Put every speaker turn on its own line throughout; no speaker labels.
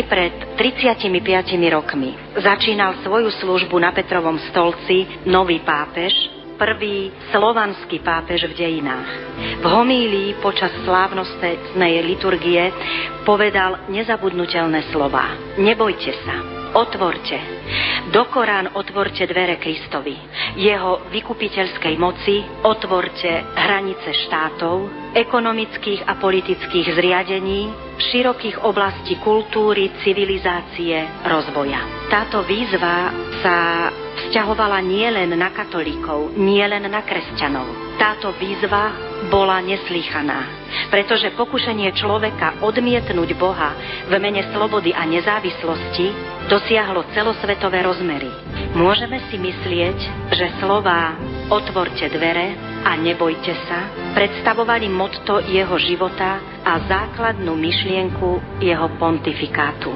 jeseni pred 35 rokmi začínal svoju službu na Petrovom stolci nový pápež, prvý slovanský pápež v dejinách. V homílii počas slávnostnej liturgie povedal nezabudnutelné slova. Nebojte sa, otvorte. Do Korán otvorte dvere Kristovi. Jeho vykupiteľskej moci otvorte hranice štátov, ekonomických a politických zriadení, širokých oblastí kultúry, civilizácie, rozvoja. Táto výzva sa vzťahovala nielen na katolíkov, nielen na kresťanov. Táto výzva bola neslýchaná, pretože pokušenie človeka odmietnúť Boha v mene slobody a nezávislosti dosiahlo celosvetové rozmery. Môžeme si myslieť, že slová otvorte dvere a nebojte sa predstavovali motto jeho života a základnú myšlienku jeho pontifikátu.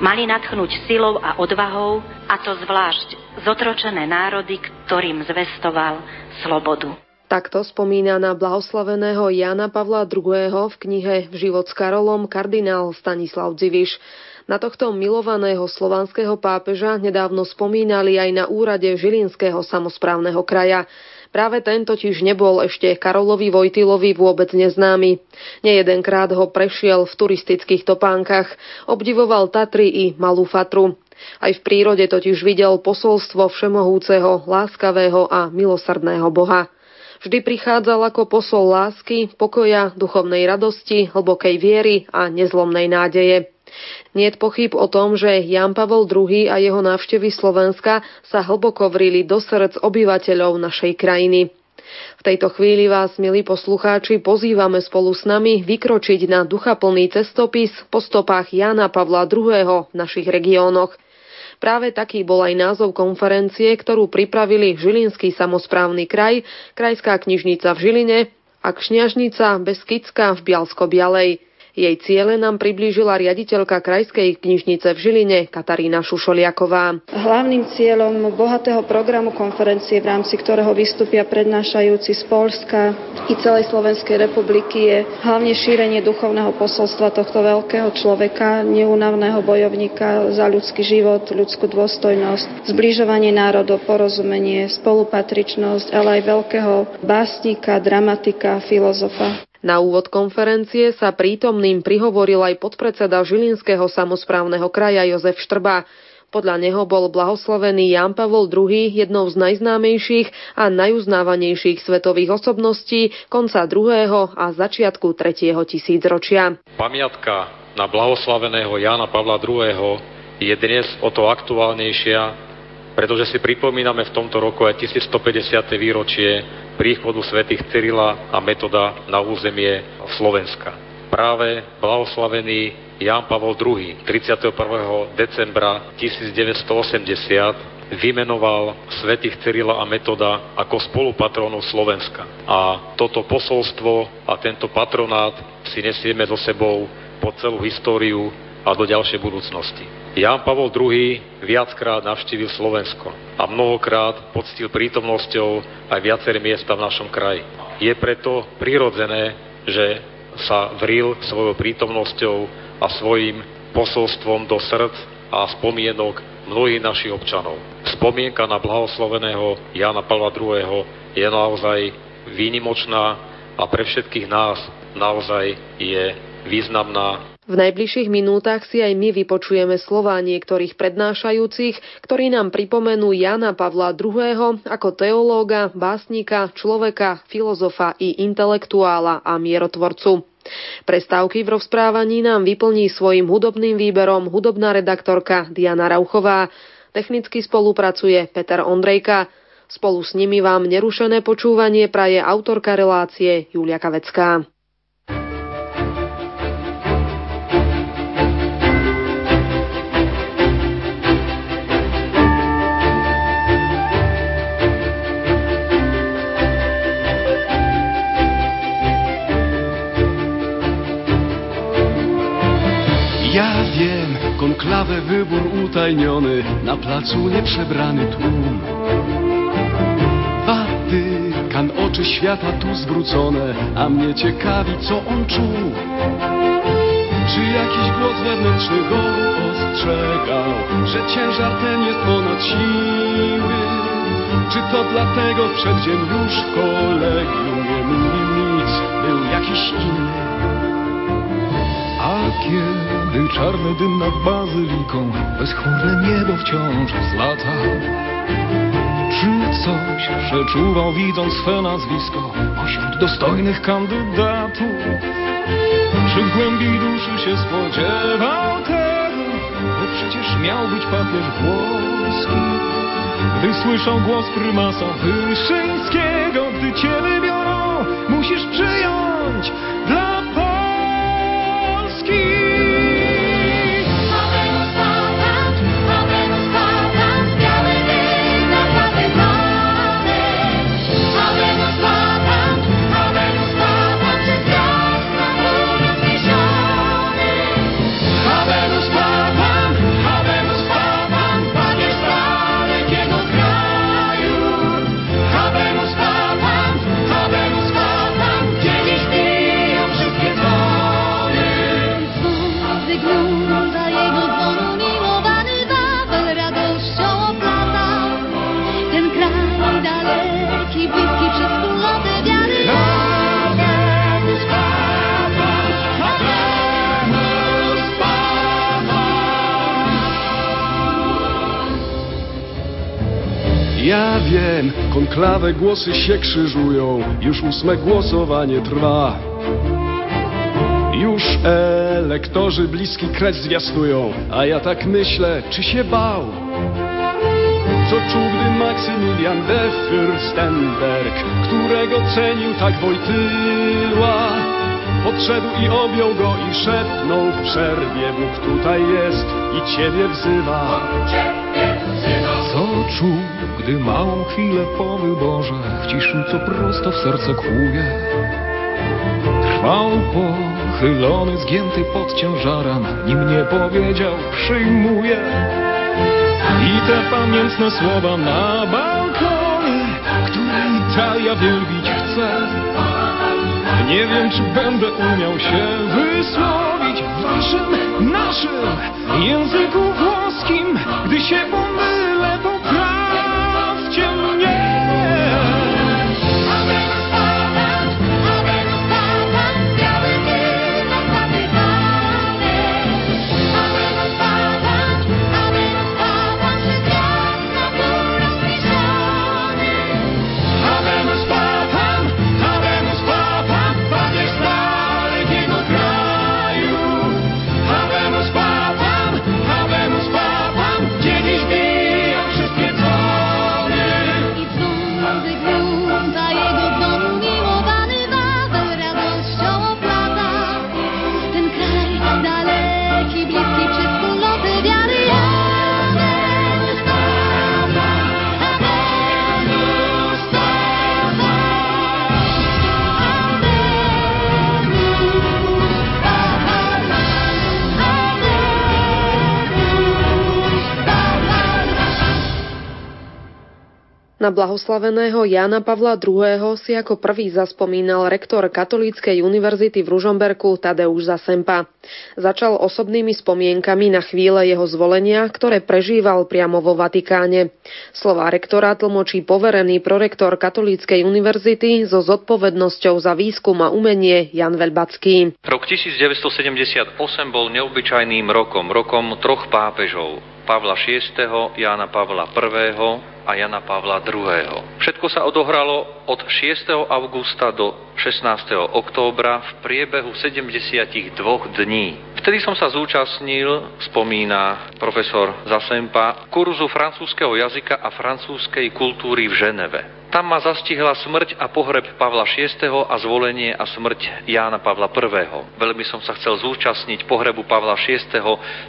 Mali nadchnúť silou a odvahou, a to zvlášť zotročené národy, ktorým zvestoval slobodu.
Takto spomína na blahoslaveného Jana Pavla II. v knihe Život s Karolom kardinál Stanislav Dziviš. Na tohto milovaného slovanského pápeža nedávno spomínali aj na úrade Žilinského samozprávneho kraja. Práve ten totiž nebol ešte Karolovi Vojtilovi vôbec neznámy. Nejedenkrát ho prešiel v turistických topánkach, obdivoval Tatry i Malú Fatru. Aj v prírode totiž videl posolstvo všemohúceho, láskavého a milosrdného Boha. Vždy prichádzal ako posol lásky, pokoja, duchovnej radosti, hlbokej viery a nezlomnej nádeje. Nie pochyb o tom, že Jan Pavel II a jeho návštevy Slovenska sa hlboko vrili do srdc obyvateľov našej krajiny. V tejto chvíli vás, milí poslucháči, pozývame spolu s nami vykročiť na duchaplný cestopis po stopách Jana Pavla II v našich regiónoch. Práve taký bol aj názov konferencie, ktorú pripravili Žilinský samozprávny kraj, Krajská knižnica v Žiline a Kšňažnica Beskická v Bialsko-Bialej. Jej ciele nám priblížila riaditeľka Krajskej knižnice v Žiline Katarína Šušoliaková.
Hlavným cieľom bohatého programu konferencie, v rámci ktorého vystúpia prednášajúci z Polska i celej Slovenskej republiky, je hlavne šírenie duchovného posolstva tohto veľkého človeka, neúnavného bojovníka za ľudský život, ľudskú dôstojnosť, zbližovanie národov, porozumenie, spolupatričnosť, ale aj veľkého básnika, dramatika, filozofa.
Na úvod konferencie sa prítomným prihovoril aj podpredseda Žilinského samozprávneho kraja Jozef Štrba. Podľa neho bol blahoslavený Jan Pavol II jednou z najznámejších a najuznávanejších svetových osobností konca druhého a začiatku tretieho tisícročia.
Pamiatka na blahoslaveného Jana Pavla II je dnes o to aktuálnejšia, pretože si pripomíname v tomto roku aj 1150. výročie príchodu svätých Cyrila a Metoda na územie Slovenska. Práve blahoslavený Ján Pavol II 31. decembra 1980 vymenoval svätých Cyrila a Metoda ako spolupatrónov Slovenska. A toto posolstvo a tento patronát si nesieme so sebou po celú históriu a do ďalšej budúcnosti. Ján Pavol II viackrát navštívil Slovensko a mnohokrát poctil prítomnosťou aj viaceré miesta v našom kraji. Je preto prirodzené, že sa vril svojou prítomnosťou a svojim posolstvom do srdc a spomienok mnohých našich občanov. Spomienka na blahosloveného Jana Pavla II. je naozaj výnimočná a pre všetkých nás naozaj je významná
v najbližších minútach si aj my vypočujeme slová niektorých prednášajúcich, ktorí nám pripomenú Jana Pavla II. ako teológa, básnika, človeka, filozofa i intelektuála a mierotvorcu. Prestávky v rozprávaní nám vyplní svojim hudobným výberom hudobná redaktorka Diana Rauchová. Technicky spolupracuje Peter Ondrejka. Spolu s nimi vám nerušené počúvanie praje autorka relácie Julia Kavecká.
Konklawę wybór utajniony, na placu nieprzebrany tłum. Watykan, oczy świata tu zwrócone, a mnie ciekawi, co on czuł. Czy jakiś głos wewnętrzny go ostrzegał, że ciężar ten jest ponad siły? Czy to dlatego w przeddzień już w kolegium nie mówił nic, był jakiś inny? A kiedy czarny dym nad bazyliką, bezchmurne niebo wciąż zlata, czy coś przeczuwał widząc swe nazwisko pośród dostojnych kandydatów? Czy w głębi duszy się spodziewał tego, bo przecież miał być papież włoski? Gdy słyszał głos prymasa Wyszyńskiego, gdy cię wybiorą, musisz przyjąć Ja wiem, konklawe głosy się krzyżują, już ósme głosowanie trwa. Już elektorzy bliski kres zwiastują, a ja tak myślę, czy się bał? Co czuł, gdy Maksymilian de Fürstenberg, którego cenił tak Wojtyła, podszedł i objął go i szepnął w przerwie, Bóg tutaj jest i ciebie wzywa. Co czuł, gdy małą chwilę po wyborze wciszył, co prosto w serce kłuje? Trwał pochylony, zgięty pod ciężarem, nim nie powiedział przyjmuję. I te pamiętne słowa na balkonie, które Italia wielbić chce. Nie wiem, czy będę umiał się wysłowić w waszym, naszym języku włoskim. Gdy się pomylę,
Na blahoslaveného Jána Pavla II. si ako prvý zaspomínal rektor Katolíckej univerzity v Ružomberku Tadeusz Zasempa. Začal osobnými spomienkami na chvíle jeho zvolenia, ktoré prežíval priamo vo Vatikáne. Slová rektora tlmočí poverený prorektor Katolíckej univerzity so zodpovednosťou za výskum a umenie Jan Velbacký.
Rok 1978 bol neobyčajným rokom, rokom troch pápežov. Pavla VI, Jána Pavla I a Jana Pavla II. Všetko sa odohralo od 6. augusta do 16. októbra v priebehu 72 dní. Vtedy som sa zúčastnil, spomína profesor Zasempa, kurzu francúzského jazyka a francúzskej kultúry v Ženeve. Tam ma zastihla smrť a pohreb Pavla VI. a zvolenie a smrť Jána Pavla I. Veľmi som sa chcel zúčastniť pohrebu Pavla VI.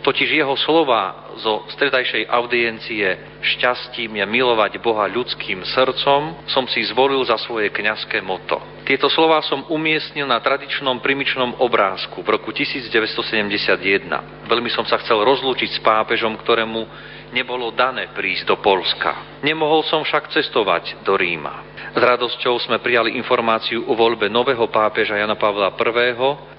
Totiž jeho slova zo stredajšej audiencie šťastím je milovať Boha ľudským srdcom som si zvolil za svoje kňazské moto. Tieto slova som umiestnil na tradičnom primičnom obrázku v roku 1971. Veľmi som sa chcel rozlúčiť s pápežom, ktorému nebolo dané prísť do Polska. Nemohol som však cestovať do Ríma. S radosťou sme prijali informáciu o voľbe nového pápeža Jana Pavla I.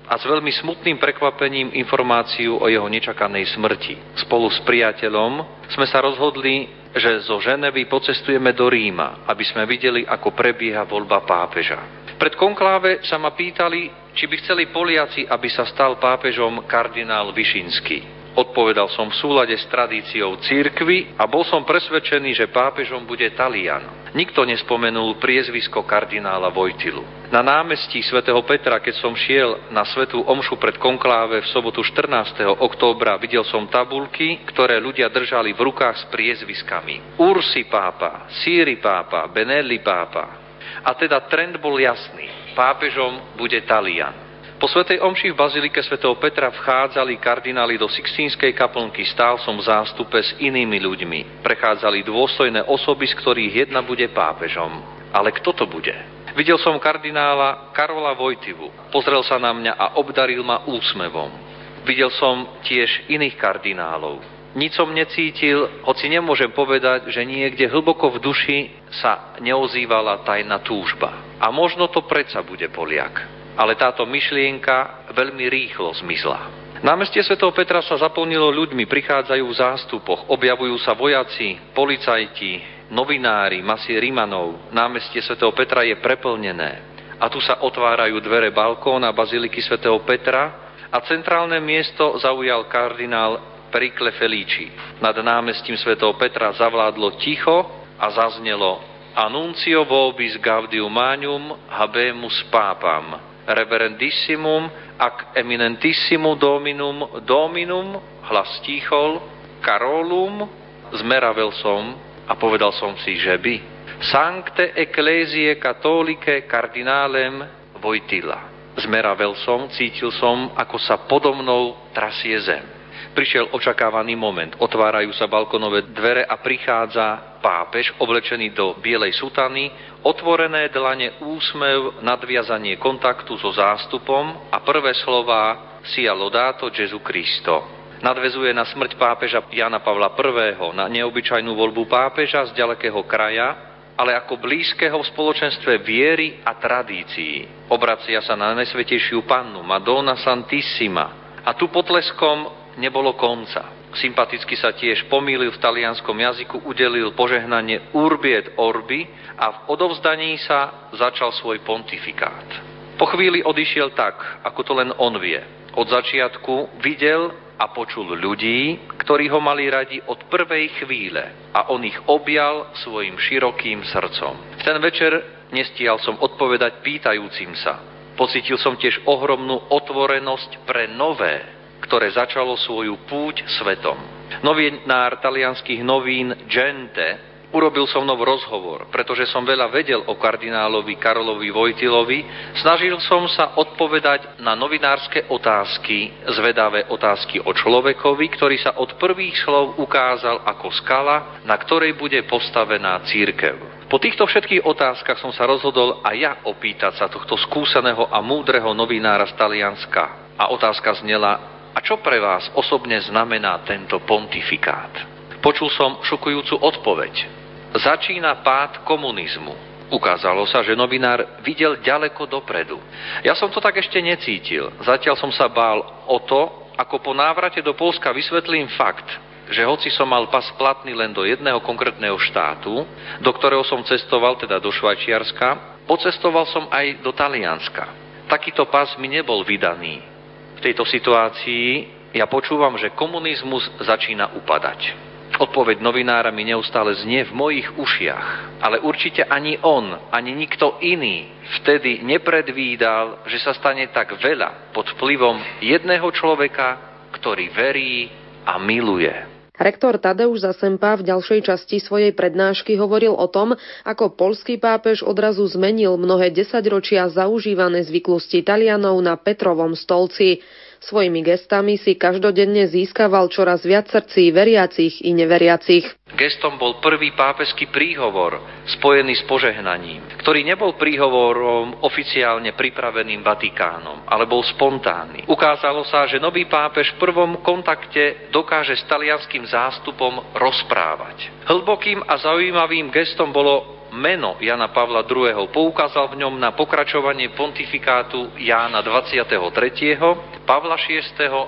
a s veľmi smutným prekvapením informáciu o jeho nečakanej smrti. Spolu s priateľom sme sa rozhodli, že zo Ženevy pocestujeme do Ríma, aby sme videli, ako prebieha voľba pápeža. Pred konkláve sa ma pýtali, či by chceli Poliaci, aby sa stal pápežom kardinál Višinský. Odpovedal som v súlade s tradíciou církvy a bol som presvedčený, že pápežom bude Talian. Nikto nespomenul priezvisko kardinála Vojtilu. Na námestí svätého Petra, keď som šiel na svetú omšu pred konkláve v sobotu 14. októbra, videl som tabulky, ktoré ľudia držali v rukách s priezviskami. Ursi pápa, Síri pápa, Benelli pápa. A teda trend bol jasný. Pápežom bude Talian. Po svetej omši v bazilike svätého Petra vchádzali kardináli do Sixtínskej kaplnky. Stál som v zástupe s inými ľuďmi. Prechádzali dôstojné osoby, z ktorých jedna bude pápežom. Ale kto to bude? Videl som kardinála Karola Vojtivu. Pozrel sa na mňa a obdaril ma úsmevom. Videl som tiež iných kardinálov. Nic som necítil, hoci nemôžem povedať, že niekde hlboko v duši sa neozývala tajná túžba. A možno to predsa bude Poliak ale táto myšlienka veľmi rýchlo zmizla. Námestie svätého Petra sa zaplnilo ľuďmi, prichádzajú v zástupoch, objavujú sa vojaci, policajti, novinári, masy Rimanov. Námestie svätého Petra je preplnené. A tu sa otvárajú dvere balkóna baziliky svätého Petra a centrálne miesto zaujal kardinál Perikle Felici. Nad námestím svätého Petra zavládlo ticho a zaznelo Annuncio vobis gaudium manium habemus papam reverendissimum ac eminentissimum dominum dominum hlas tichol, Karolum, zmeravel som a povedal som si, že by Sancte Ecclesiae Catholicae kardinálem Vojtila. Zmeravel som, cítil som, ako sa podo mnou trasie zem. Prišiel očakávaný moment. Otvárajú sa balkonové dvere a prichádza pápež oblečený do bielej sutany, otvorené dlane úsmev, nadviazanie kontaktu so zástupom a prvé slová Sia lodato Gesù Cristo. Nadvezuje na smrť pápeža Jana Pavla I., na neobyčajnú voľbu pápeža z ďalekého kraja, ale ako blízkeho v spoločenstve viery a tradícií. Obracia sa na najsvetejšiu pannu, Madonna Santissima. A tu potleskom nebolo konca. Sympaticky sa tiež pomýlil v talianskom jazyku, udelil požehnanie urbiet orbi a v odovzdaní sa začal svoj pontifikát. Po chvíli odišiel tak, ako to len on vie. Od začiatku videl a počul ľudí, ktorí ho mali radi od prvej chvíle a on ich objal svojim širokým srdcom. V ten večer nestial som odpovedať pýtajúcim sa. Pocitil som tiež ohromnú otvorenosť pre nové, ktoré začalo svoju púť svetom. Novinár talianských novín Gente urobil so mnou rozhovor, pretože som veľa vedel o kardinálovi Karolovi Vojtilovi, snažil som sa odpovedať na novinárske otázky, zvedavé otázky o človekovi, ktorý sa od prvých slov ukázal ako skala, na ktorej bude postavená církev. Po týchto všetkých otázkach som sa rozhodol aj ja opýtať sa tohto skúseného a múdreho novinára z Talianska. A otázka znela, a čo pre vás osobne znamená tento pontifikát? Počul som šokujúcu odpoveď. Začína pád komunizmu. Ukázalo sa, že novinár videl ďaleko dopredu. Ja som to tak ešte necítil. Zatiaľ som sa bál o to, ako po návrate do Polska vysvetlím fakt, že hoci som mal pas platný len do jedného konkrétneho štátu, do ktorého som cestoval, teda do Švajčiarska, pocestoval som aj do Talianska. Takýto pas mi nebol vydaný v tejto situácii ja počúvam, že komunizmus začína upadať. Odpoveď novinára mi neustále znie v mojich ušiach, ale určite ani on, ani nikto iný vtedy nepredvídal, že sa stane tak veľa pod vplyvom jedného človeka, ktorý verí a miluje.
Rektor Tadeusz Zasempa v ďalšej časti svojej prednášky hovoril o tom, ako polský pápež odrazu zmenil mnohé desaťročia zaužívané zvyklosti Talianov na Petrovom stolci. Svojimi gestami si každodenne získaval čoraz viac srdcí veriacich i neveriacich.
Gestom bol prvý pápežský príhovor spojený s požehnaním, ktorý nebol príhovorom oficiálne pripraveným Vatikánom, ale bol spontánny. Ukázalo sa, že nový pápež v prvom kontakte dokáže s talianským zástupom rozprávať. Hlbokým a zaujímavým gestom bolo meno Jana Pavla II. Poukázal v ňom na pokračovanie pontifikátu Jána 23., Pavla VI.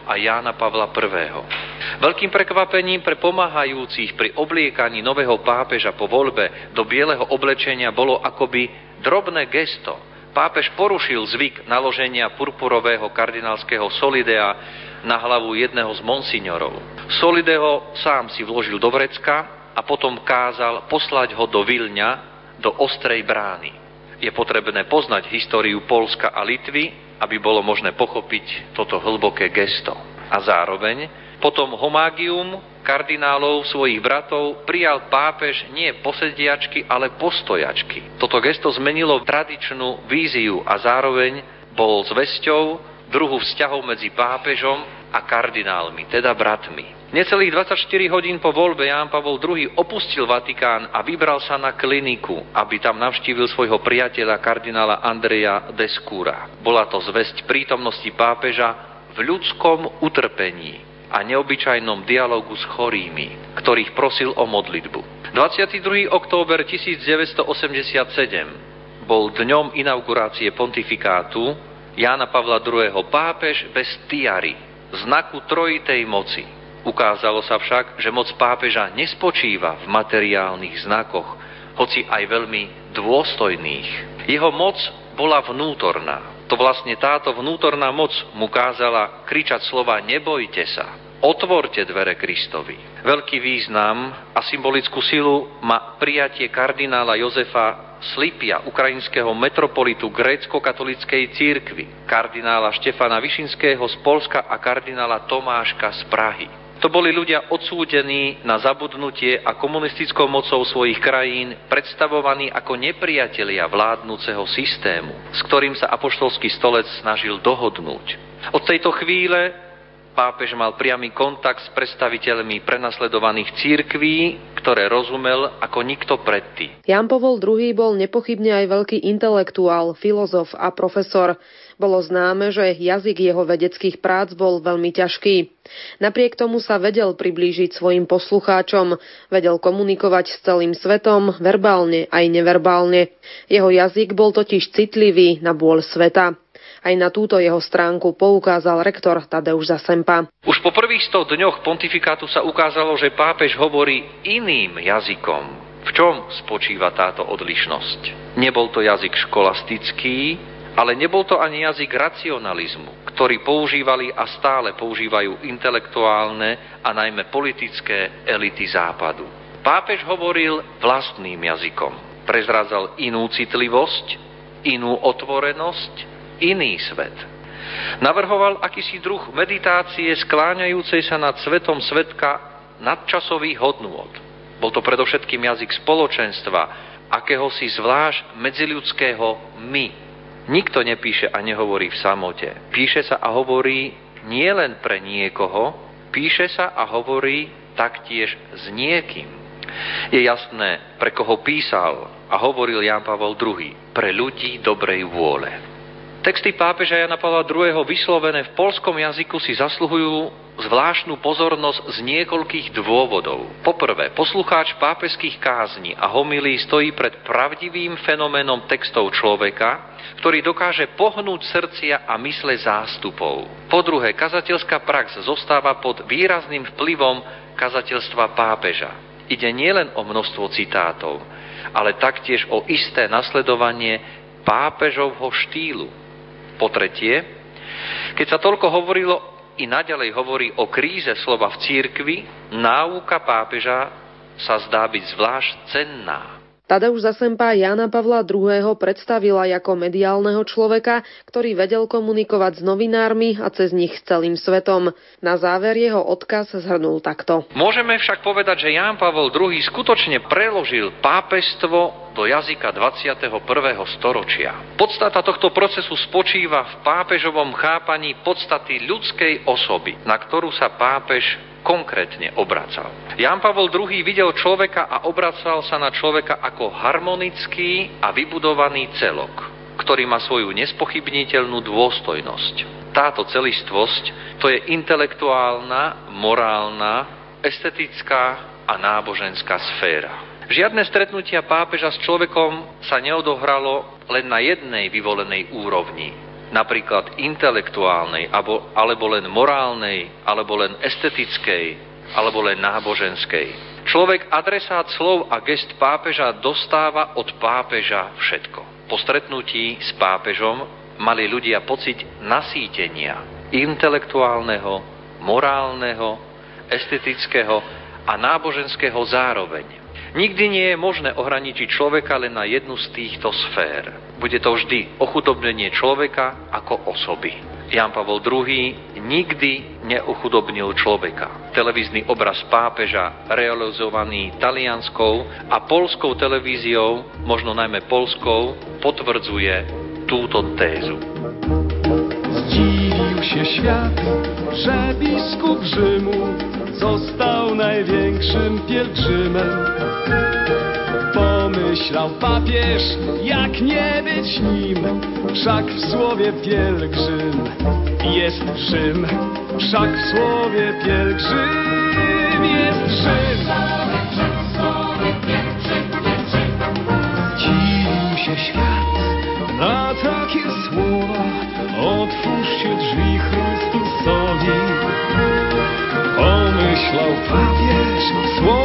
a Jána Pavla I. Veľkým prekvapením pre pomáhajúcich pri obliekaní nového pápeža po voľbe do bieleho oblečenia bolo akoby drobné gesto. Pápež porušil zvyk naloženia purpurového kardinálskeho solidea na hlavu jedného z monsignorov. Solideo sám si vložil do vrecka a potom kázal poslať ho do Vilňa, do Ostrej brány. Je potrebné poznať históriu Polska a Litvy, aby bolo možné pochopiť toto hlboké gesto. A zároveň potom homágium kardinálov svojich bratov prijal pápež nie posediačky, ale postojačky. Toto gesto zmenilo tradičnú víziu a zároveň bol zväzťou druhu vzťahov medzi pápežom a kardinálmi, teda bratmi. Necelých 24 hodín po voľbe Ján Pavol II opustil Vatikán a vybral sa na kliniku, aby tam navštívil svojho priateľa kardinála Andreja Deskúra. Bola to zväzť prítomnosti pápeža v ľudskom utrpení a neobyčajnom dialogu s chorými, ktorých prosil o modlitbu. 22. október 1987 bol dňom inaugurácie pontifikátu Jána Pavla II. pápež bez tiary, znaku trojitej moci Ukázalo sa však, že moc pápeža nespočíva v materiálnych znakoch, hoci aj veľmi dôstojných. Jeho moc bola vnútorná. To vlastne táto vnútorná moc mu kázala kričať slova nebojte sa, otvorte dvere Kristovi. Veľký význam a symbolickú silu má prijatie kardinála Jozefa Slipia, ukrajinského metropolitu grécko-katolíckej církvy, kardinála Štefana Višinského z Polska a kardinála Tomáška z Prahy. To boli ľudia odsúdení na zabudnutie a komunistickou mocou svojich krajín, predstavovaní ako nepriatelia vládnúceho systému, s ktorým sa apoštolský stolec snažil dohodnúť. Od tejto chvíle pápež mal priamy kontakt s predstaviteľmi prenasledovaných církví, ktoré rozumel ako nikto predtým.
Jan Pavol II bol nepochybne aj veľký intelektuál, filozof a profesor. Bolo známe, že jazyk jeho vedeckých prác bol veľmi ťažký. Napriek tomu sa vedel priblížiť svojim poslucháčom, vedel komunikovať s celým svetom, verbálne aj neverbálne. Jeho jazyk bol totiž citlivý na bôľ sveta. Aj na túto jeho stránku poukázal rektor Tadeusz Zasempa.
Už po prvých 100 dňoch pontifikátu sa ukázalo, že pápež hovorí iným jazykom. V čom spočíva táto odlišnosť? Nebol to jazyk školastický, ale nebol to ani jazyk racionalizmu, ktorý používali a stále používajú intelektuálne a najmä politické elity západu. Pápež hovoril vlastným jazykom. Prezradzal inú citlivosť, inú otvorenosť, iný svet. Navrhoval akýsi druh meditácie skláňajúcej sa nad svetom svetka nadčasových hodnôt. Bol to predovšetkým jazyk spoločenstva, akéhosi zvlášť medziľudského my, Nikto nepíše a nehovorí v samote. Píše sa a hovorí nie len pre niekoho, píše sa a hovorí taktiež s niekým. Je jasné, pre koho písal a hovoril Jan Pavel II. Pre ľudí dobrej vôle. Texty pápeža Jana Pavla II. vyslovené v polskom jazyku si zasluhujú zvláštnu pozornosť z niekoľkých dôvodov. Poprvé, poslucháč pápežských kázni a homilí stojí pred pravdivým fenoménom textov človeka, ktorý dokáže pohnúť srdcia a mysle zástupov. Po druhé, kazateľská prax zostáva pod výrazným vplyvom kazateľstva pápeža. Ide nielen o množstvo citátov, ale taktiež o isté nasledovanie pápežovho štýlu, po tretie, keď sa toľko hovorilo, i naďalej hovorí o kríze slova v církvi, náuka pápeža sa zdá byť zvlášť cenná.
Tadeusz Zasempa Jana Pavla II. predstavila ako mediálneho človeka, ktorý vedel komunikovať s novinármi a cez nich s celým svetom. Na záver jeho odkaz zhrnul takto.
Môžeme však povedať, že Ján Pavel II skutočne preložil pápežstvo do jazyka 21. storočia. Podstata tohto procesu spočíva v pápežovom chápaní podstaty ľudskej osoby, na ktorú sa pápež konkrétne obracal. Jan Pavol II videl človeka a obracal sa na človeka ako harmonický a vybudovaný celok, ktorý má svoju nespochybniteľnú dôstojnosť. Táto celistvosť to je intelektuálna, morálna, estetická a náboženská sféra. Žiadne stretnutia pápeža s človekom sa neodohralo len na jednej vyvolenej úrovni, napríklad intelektuálnej, alebo, len morálnej, alebo len estetickej, alebo len náboženskej. Človek, adresát slov a gest pápeža dostáva od pápeža všetko. Po stretnutí s pápežom mali ľudia pocit nasýtenia intelektuálneho, morálneho, estetického a náboženského zároveň. Nikdy nie je možné ohraničiť človeka len na jednu z týchto sfér. Bude to vždy ochudobnenie človeka ako osoby. Jan Pavol II nikdy neuchudobnil človeka. Televízny obraz pápeža, realizovaný talianskou a polskou televíziou, možno najmä polskou, potvrdzuje túto tézu.
Zdziwił się świat, że biskup Rzymu został największym pielgrzymem. Pomyślał papież, jak nie być nim, wszak w słowie pielgrzym jest Rzym, wszak w słowie pielgrzym jest Rzym. Dziwił się świat pomyślał papież,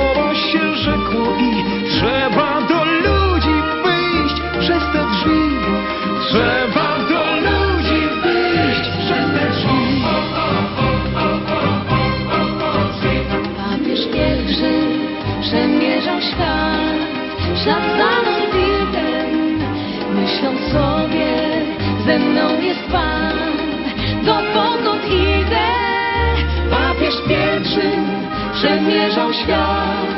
świat,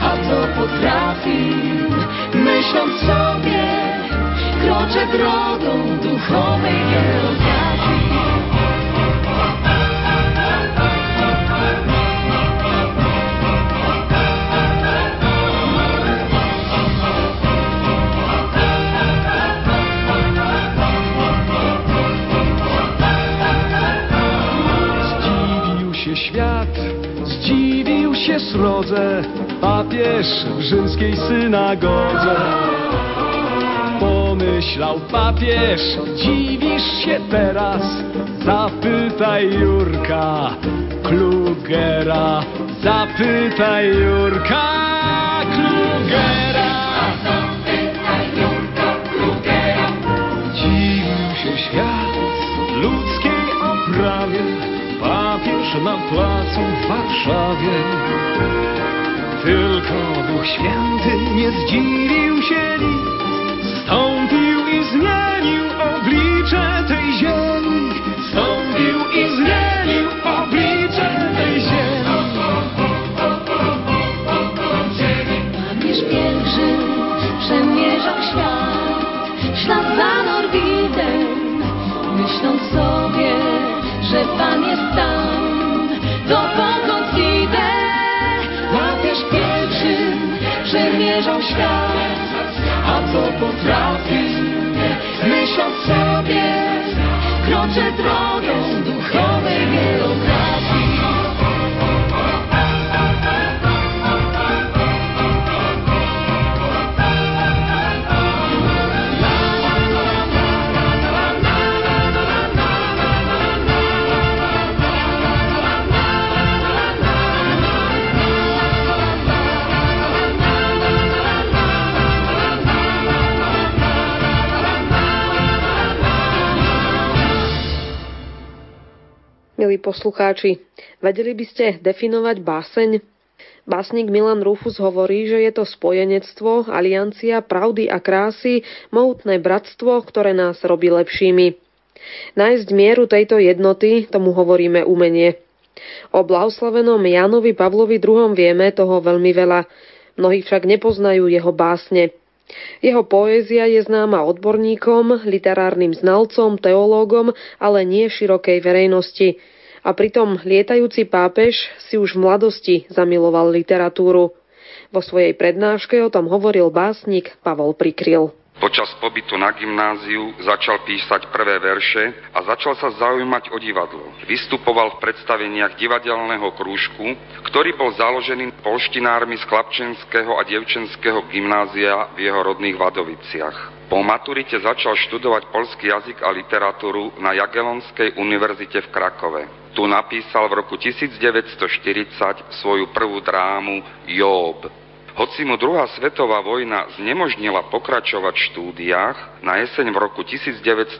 a co potrafił, myśląc sobie, kroczę drogą duchowej.
Się srodze, papież w rzymskiej synagodze. Pomyślał papież, dziwisz się teraz, zapytaj Jurka Klugera, zapytaj Jurka Klugera. Dziwił się świat ludzkiej oprawie, na placu w Warszawie. Tylko Duch Święty nie zdziwił się nic, stąpił i zmienił
przemierzał świat, a co potrafi, myśląc sobie, kroczę drogą
poslucháči, vedeli by ste definovať báseň? Básnik Milan Rufus hovorí, že je to spojenectvo, aliancia pravdy a krásy, mohutné bratstvo, ktoré nás robí lepšími. Nájsť mieru tejto jednoty, tomu hovoríme umenie. O blahoslavenom Jánovi Pavlovi II vieme toho veľmi veľa, mnohí však nepoznajú jeho básne. Jeho poézia je známa odborníkom, literárnym znalcom, teológom, ale nie širokej verejnosti. A pritom lietajúci pápež si už v mladosti zamiloval literatúru. Vo svojej prednáške o tom hovoril básnik Pavol Prikryl.
Počas pobytu na gymnáziu začal písať prvé verše a začal sa zaujímať o divadlo. Vystupoval v predstaveniach divadelného krúžku, ktorý bol založený polštinármi z chlapčenského a dievčenského gymnázia v jeho rodných Vadoviciach. Po maturite začal študovať polský jazyk a literatúru na Jagelonskej univerzite v Krakove. Tu napísal v roku 1940 svoju prvú drámu Job. Hoci mu druhá svetová vojna znemožnila pokračovať v štúdiách, na jeseň v roku 1941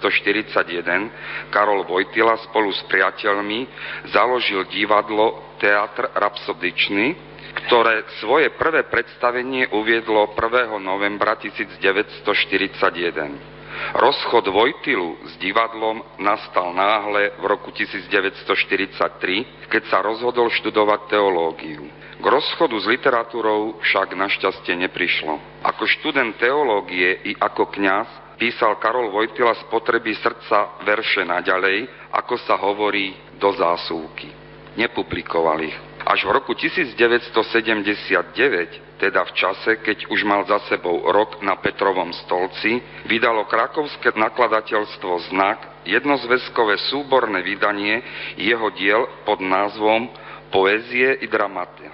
Karol Vojtila spolu s priateľmi založil divadlo Teatr Rapsodičný, ktoré svoje prvé predstavenie uviedlo 1. novembra 1941. Rozchod Vojtilu s divadlom nastal náhle v roku 1943, keď sa rozhodol študovať teológiu. K rozchodu s literatúrou však našťastie neprišlo. Ako študent teológie i ako kňaz písal Karol Vojtila z potreby srdca verše naďalej, ako sa hovorí, do zásuvky. Nepublikoval ich. Až v roku 1979, teda v čase, keď už mal za sebou rok na Petrovom stolci, vydalo krakovské nakladateľstvo Znak jednozväzkové súborné vydanie jeho diel pod názvom Poézie i dramatia.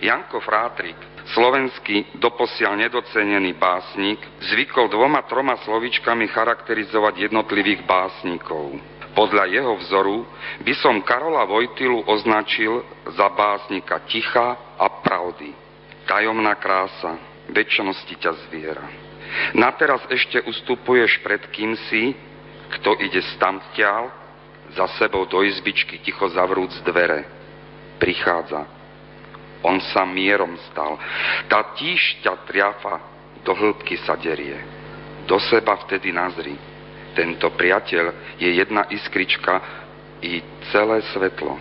Janko Frátrik, slovenský doposiaľ nedocenený básnik, zvykol dvoma, troma slovičkami charakterizovať jednotlivých básnikov. Podľa jeho vzoru by som Karola Vojtilu označil za básnika ticha a pravdy. Tajomná krása, väčšnosti ťa zviera. Na teraz ešte ustupuješ pred kýmsi, kto ide stamtiaľ, za sebou do izbičky ticho zavrúc dvere. Prichádza, on sa mierom stal. Tá tíž triafa, do hĺbky sa derie. Do seba vtedy nazri. Tento priateľ je jedna iskrička i celé svetlo.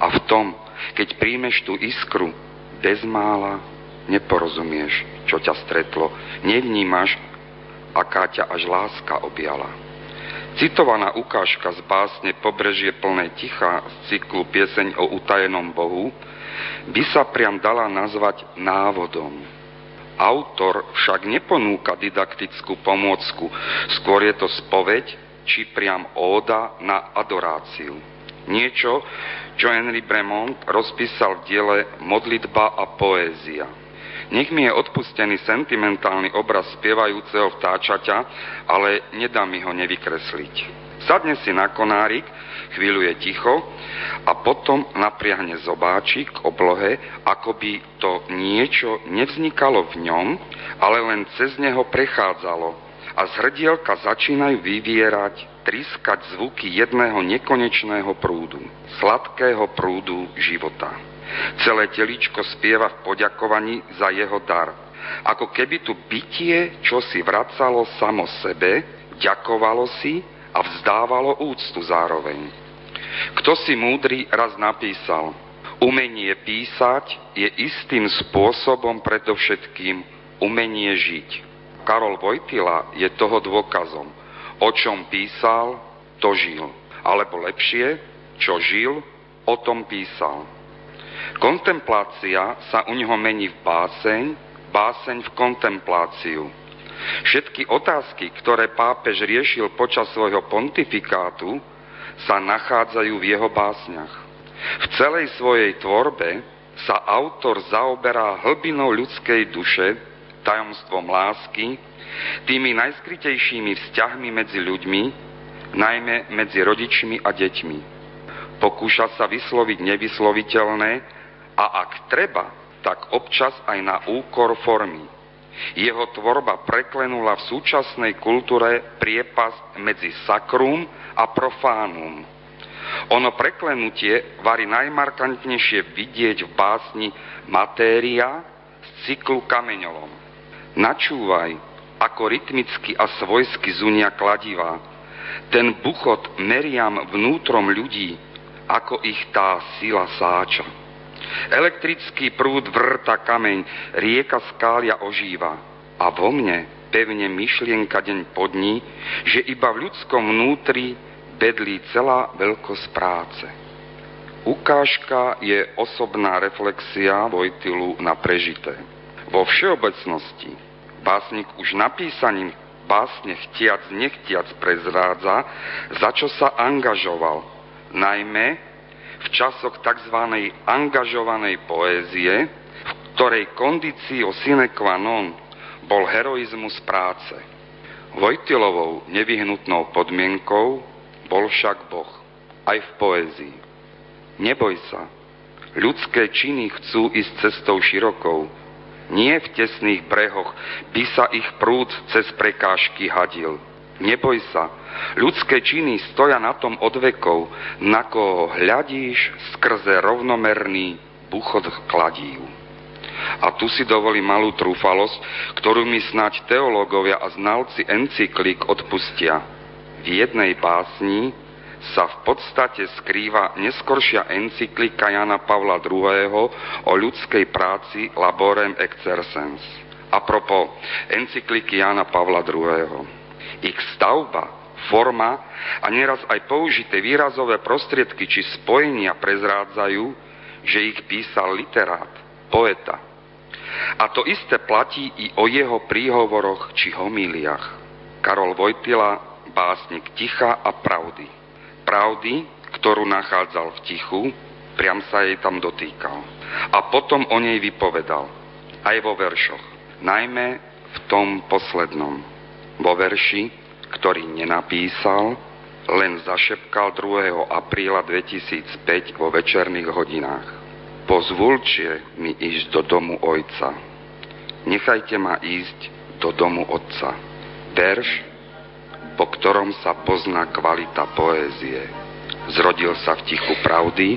A v tom, keď príjmeš tú iskru, bezmála neporozumieš, čo ťa stretlo. Nevnímaš, aká ťa až láska objala. Citovaná ukážka z básne Pobrežie plné ticha z cyklu Pieseň o utajenom Bohu by sa priam dala nazvať návodom. Autor však neponúka didaktickú pomôcku, skôr je to spoveď či priam óda na adoráciu. Niečo, čo Henry Bremont rozpísal v diele Modlitba a poézia. Nech mi je odpustený sentimentálny obraz spievajúceho vtáčaťa, ale nedá mi ho nevykresliť. Sadne si na konárik, chvíľu je ticho a potom napriahne zobáčik k oblohe, ako by to niečo nevznikalo v ňom, ale len cez neho prechádzalo a z hrdielka začínajú vyvierať, triskať zvuky jedného nekonečného prúdu, sladkého prúdu života. Celé teličko spieva v poďakovaní za jeho dar. Ako keby tu bytie, čo si vracalo samo sebe, ďakovalo si a vzdávalo úctu zároveň. Kto si múdry raz napísal, umenie písať je istým spôsobom predovšetkým umenie žiť. Karol Vojtila je toho dôkazom. O čom písal, to žil. Alebo lepšie, čo žil, o tom písal. Kontemplácia sa u neho mení v báseň, báseň v kontempláciu. Všetky otázky, ktoré pápež riešil počas svojho pontifikátu, sa nachádzajú v jeho básniach. V celej svojej tvorbe sa autor zaoberá hlbinou ľudskej duše, tajomstvom lásky, tými najskrytejšími vzťahmi medzi ľuďmi, najmä medzi rodičmi a deťmi. Pokúša sa vysloviť nevysloviteľné a ak treba, tak občas aj na úkor formy. Jeho tvorba preklenula v súčasnej kultúre priepas medzi sakrum a profánum. Ono preklenutie varí najmarkantnejšie vidieť v básni Matéria z cyklu Kameňolom. Načúvaj, ako rytmicky a svojsky zunia kladivá. Ten buchot meriam vnútrom ľudí, ako ich tá sila sáča. Elektrický prúd vrta kameň, rieka skália ožíva. A vo mne pevne myšlienka deň po že iba v ľudskom vnútri bedlí celá veľkosť práce. Ukážka je osobná reflexia Vojtilu na prežité. Vo všeobecnosti básnik už napísaním básne chtiac, nechtiac prezrádza, za čo sa angažoval, najmä v časoch tzv. angažovanej poézie, v ktorej kondíciou sine qua non bol heroizmus práce. Vojtilovou nevyhnutnou podmienkou bol však Boh, aj v poézii. Neboj sa, ľudské činy chcú ísť cestou širokou, nie v tesných brehoch by sa ich prúd cez prekážky hadil. Neboj sa, ľudské činy stoja na tom od vekov, na koho hľadíš skrze rovnomerný buchod kladív. A tu si dovolí malú trúfalosť, ktorú mi snáď teológovia a znalci encyklik odpustia. V jednej básni sa v podstate skrýva neskoršia encyklika Jana Pavla II. o ľudskej práci Laborem Exercens. A propo encykliky Jana Pavla II. Ich stavba, forma a nieraz aj použité výrazové prostriedky či spojenia prezrádzajú, že ich písal literát, poeta. A to isté platí i o jeho príhovoroch či homíliach. Karol Vojtila, básnik ticha a pravdy pravdy, ktorú nachádzal v tichu, priam sa jej tam dotýkal. A potom o nej vypovedal, aj vo veršoch, najmä v tom poslednom. Vo verši, ktorý nenapísal, len zašepkal 2. apríla 2005 vo večerných hodinách. Pozvulčie mi ísť do domu ojca. Nechajte ma ísť do domu otca. Verš, po ktorom sa pozná kvalita poézie. Zrodil sa v tichu pravdy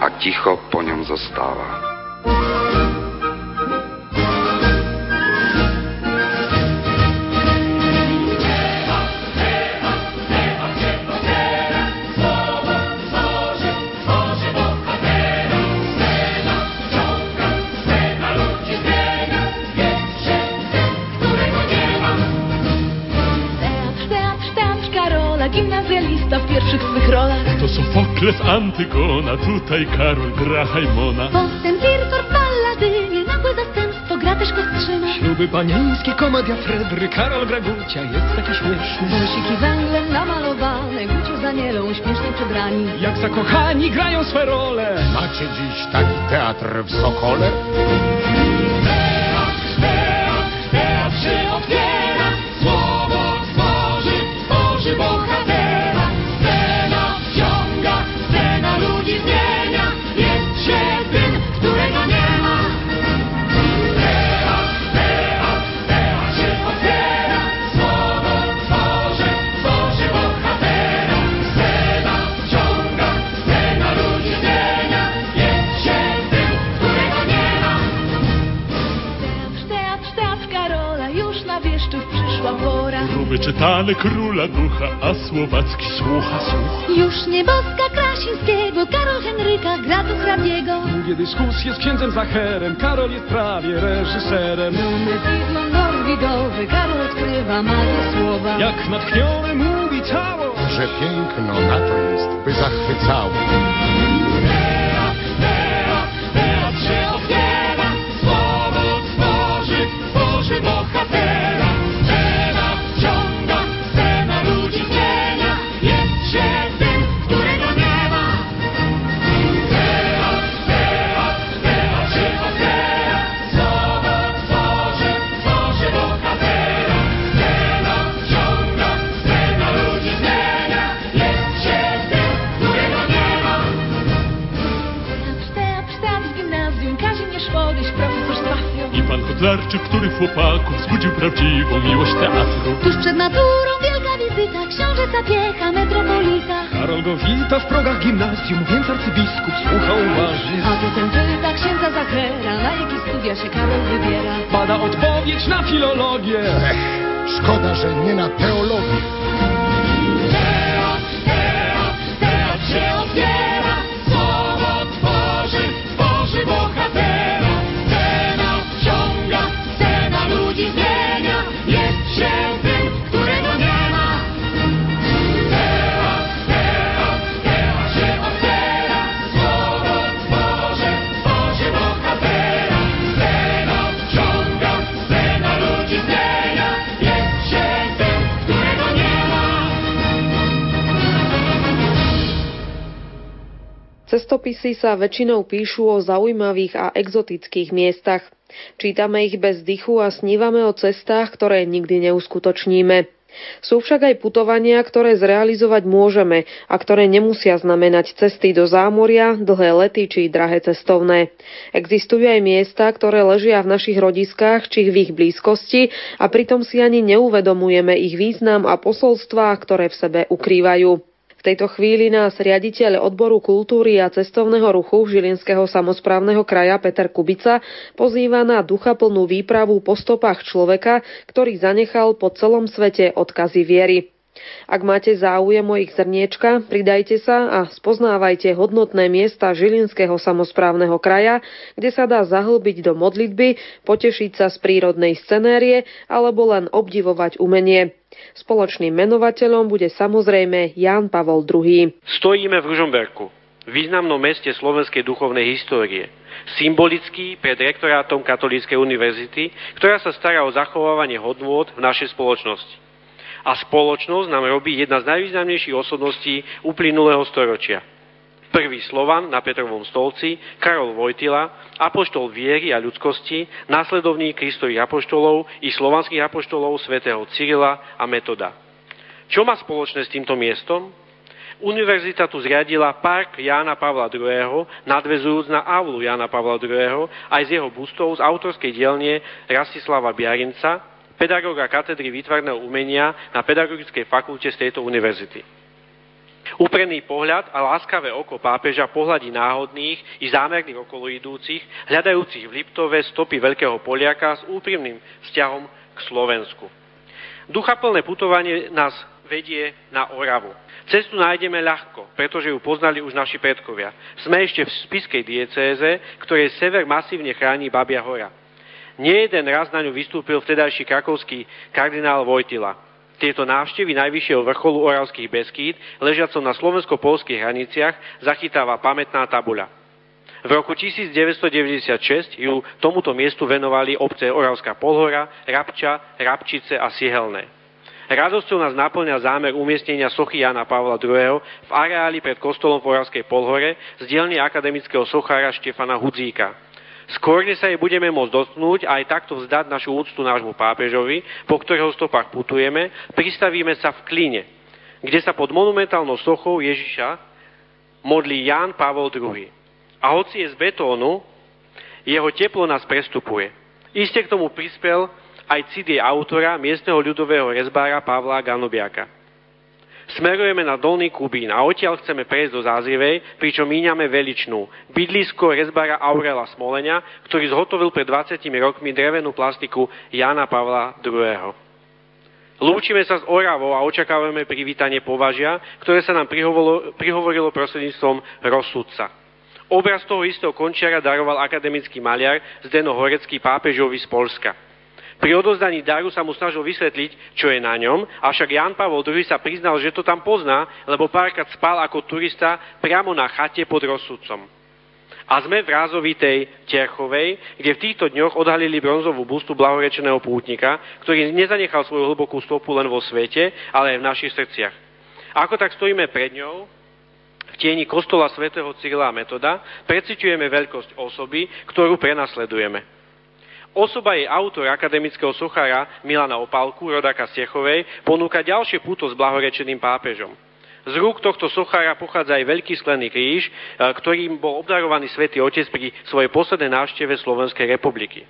a ticho po ňom zostáva.
Sofokles Antygona, tutaj Karol gra Hajmona.
Potem Wirtor w Balladynie, nagłe zastępstwo, gra też Kostrzyna.
Śluby panieńskie, komedia Fredry, Karol gra Gucia, jest taki śmieszny.
Wąsiki węglem namalowane, Guciu z Anielą śmiesznie przebrani.
Jak zakochani grają swe role.
Macie dziś taki teatr w Sokole?
Wyczytane króla ducha, a Słowacki słucha, słucha.
Już nieboska Krasińskiego, Karol Henryka gra tu hrabiego.
Długie dyskusje z księdzem Zacherem, Karol jest prawie reżyserem.
Numizmon norwidowy, Karol odkrywa magię słowa.
Jak natchniony mówi cało,
że piękno na to jest, by zachwycało.
Kotlarczyk, który w chłopaku wzbudził prawdziwą miłość teatru.
Tuż przed naturą wielka wizyta, książę zapiecha metropolita.
Karol go wita w progach gimnazjum, więc arcybiskup słucha uważnie.
A potem pyta księdza Zachera, na jakie studia się Karol wybiera.
Bada odpowiedź na filologię.
Ech, szkoda, że nie na teologię.
Sa väčšinou píšu o zaujímavých a exotických miestach. Čítame ich bez dychu a snívame o cestách, ktoré nikdy neuskutočníme. Sú však aj putovania, ktoré zrealizovať môžeme a ktoré nemusia znamenať cesty do zámoria, dlhé lety či drahé cestovné. Existujú aj miesta, ktoré ležia v našich rodiskách či v ich blízkosti a pritom si ani neuvedomujeme ich význam a posolstvá, ktoré v sebe ukrývajú. V tejto chvíli nás riaditeľ odboru kultúry a cestovného ruchu Žilinského samozprávneho kraja Peter Kubica pozýva na duchaplnú výpravu po stopách človeka, ktorý zanechal po celom svete odkazy viery. Ak máte záujem o ich zrniečka, pridajte sa a spoznávajte hodnotné miesta Žilinského samozprávneho kraja, kde sa dá zahlbiť do modlitby, potešiť sa z prírodnej scenérie alebo len obdivovať umenie. Spoločným menovateľom bude samozrejme Jan Pavol II.
Stojíme v Ružomberku, významnom meste slovenskej duchovnej histórie. Symbolický pred rektorátom Katolíckej univerzity, ktorá sa stará o zachovávanie hodnôt v našej spoločnosti. A spoločnosť nám robí jedna z najvýznamnejších osobností uplynulého storočia – Prvý Slovan na Petrovom stolci, Karol Vojtila, apoštol viery a ľudskosti, následovník Kristových apoštolov i slovanských apoštolov svätého Cyrila a Metoda. Čo má spoločné s týmto miestom? Univerzita tu zriadila park Jána Pavla II, nadvezujúc na aulu Jána Pavla II, aj z jeho bustov z autorskej dielne Rastislava Biarinca, pedagóga katedry výtvarného umenia na Pedagogickej fakulte z tejto univerzity. Úprený pohľad a láskavé oko pápeža pohľadí náhodných i zámerných okoloidúcich, hľadajúcich v Liptove stopy veľkého Poliaka s úprimným vzťahom k Slovensku. Duchaplné putovanie nás vedie na Oravu. Cestu nájdeme ľahko, pretože ju poznali už naši predkovia. Sme ešte v spiskej diecéze, ktorej sever masívne chráni Babia hora. Nie jeden raz na ňu vystúpil vtedajší krakovský kardinál Vojtila. Tieto návštevy najvyššieho vrcholu Oravských Beskýd, ležiacom na slovensko-polských hraniciach, zachytáva pamätná tabuľa. V roku 1996 ju tomuto miestu venovali obce Oravská Polhora, Rabča, Rabčice a Sihelné. Radosťou nás naplňa zámer umiestnenia sochy Jana Pavla II. v areáli pred kostolom v Oravskej Polhore z dielny akademického sochára Štefana Hudzíka. Skôr, než sa jej budeme môcť dotknúť aj takto vzdať našu úctu nášmu pápežovi, po ktorého stopách putujeme, pristavíme sa v Klíne, kde sa pod monumentálnou sochou Ježiša modlí Ján Pavol II. A hoci je z betónu, jeho teplo nás prestupuje. Iste k tomu prispel aj cid autora miestneho ľudového rezbára Pavla Ganobiaka. Smerujeme na Dolný Kubín a odtiaľ chceme prejsť do Zázivej, pričom míňame veličnú, bydlisko rezbara Aurela Smolenia, ktorý zhotovil pred 20 rokmi drevenú plastiku Jana Pavla II. Lúčime sa s Oravou a očakávame privítanie považia, ktoré sa nám prihovorilo, prihovorilo prostredníctvom rozsudca. Obraz toho istého končiara daroval akademický maliar Zdeno Horecký pápežovi z Polska. Pri odozdaní daru sa mu snažil vysvetliť, čo je na ňom, avšak Jan Pavol II sa priznal, že to tam pozná, lebo párkrát spal ako turista priamo na chate pod rozsudcom. A sme v rázovitej Terchovej, kde v týchto dňoch odhalili bronzovú bustu blahorečeného pútnika, ktorý nezanechal svoju hlbokú stopu len vo svete, ale aj v našich srdciach. Ako tak stojíme pred ňou, v tieni kostola svätého Cyrila a Metoda, preciťujeme veľkosť osoby, ktorú prenasledujeme. Osoba jej autor akademického sochára Milana Opálku, rodáka Stechovej, ponúka ďalšie puto s blahorečeným pápežom. Z rúk tohto sochára pochádza aj veľký sklený kríž, e, ktorým bol obdarovaný svätý Otec pri svojej poslednej návšteve Slovenskej republiky.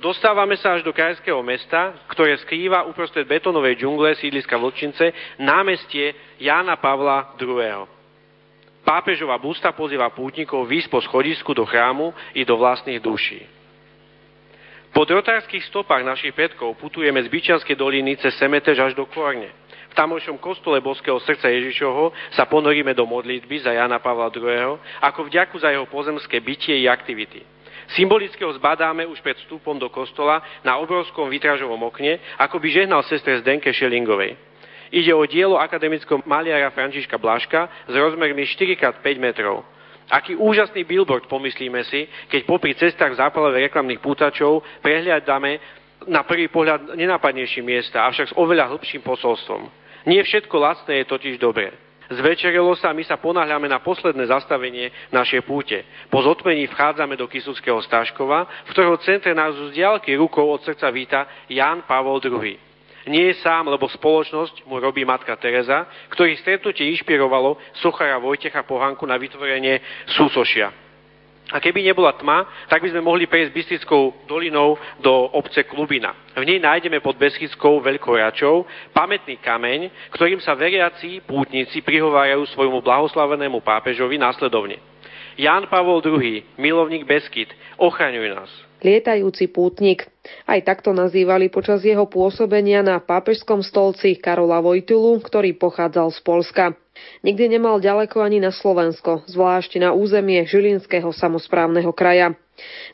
Dostávame sa až do krajského mesta, ktoré skrýva uprostred betonovej džungle sídliska Vlčince námestie Jána Pavla II. Pápežová busta pozýva pútnikov výsť po schodisku do chrámu i do vlastných duší. Po drotárských stopách našich predkov putujeme z Byčianskej doliny cez Semetež až do Korne. V tamojšom kostole Boského srdca Ježišovho sa ponoríme do modlitby za Jana Pavla II. ako vďaku za jeho pozemské bytie i aktivity. Symbolicky ho zbadáme už pred vstupom do kostola na obrovskom vytražovom okne, ako by žehnal sestre Zdenke Šelingovej. Ide o dielo akademického maliara Františka Blaška s rozmermi 4x5 metrov. Aký úžasný billboard, pomyslíme si, keď popri cestách zápalových reklamných pútačov prehliadame na prvý pohľad nenápadnejšie miesta, avšak s oveľa hĺbším posolstvom. Nie všetko lacné je totiž dobré. Zvečerilo sa a my sa ponáhľame na posledné zastavenie našej púte. Po zotmení vchádzame do Kisuckého Stáškova, v ktorého centre nás z diálky rukou od srdca víta Jan Pavol II. Nie sám, lebo spoločnosť mu robí matka Teresa, ktorý stretnutie inšpirovalo sochara Vojtecha Pohanku na vytvorenie súsošia. A keby nebola tma, tak by sme mohli prejsť Bystickou dolinou do obce Klubina. V nej nájdeme pod Beschickou veľkoračou pamätný kameň, ktorým sa veriaci pútnici prihovárajú svojmu blahoslavenému pápežovi následovne. Ján Pavol II, milovník Beskyt, ochraňuj nás
lietajúci pútnik. Aj takto nazývali počas jeho pôsobenia na pápežskom stolci Karola Vojtulu, ktorý pochádzal z Polska. Nikdy nemal ďaleko ani na Slovensko, zvlášť na územie Žilinského samozprávneho kraja.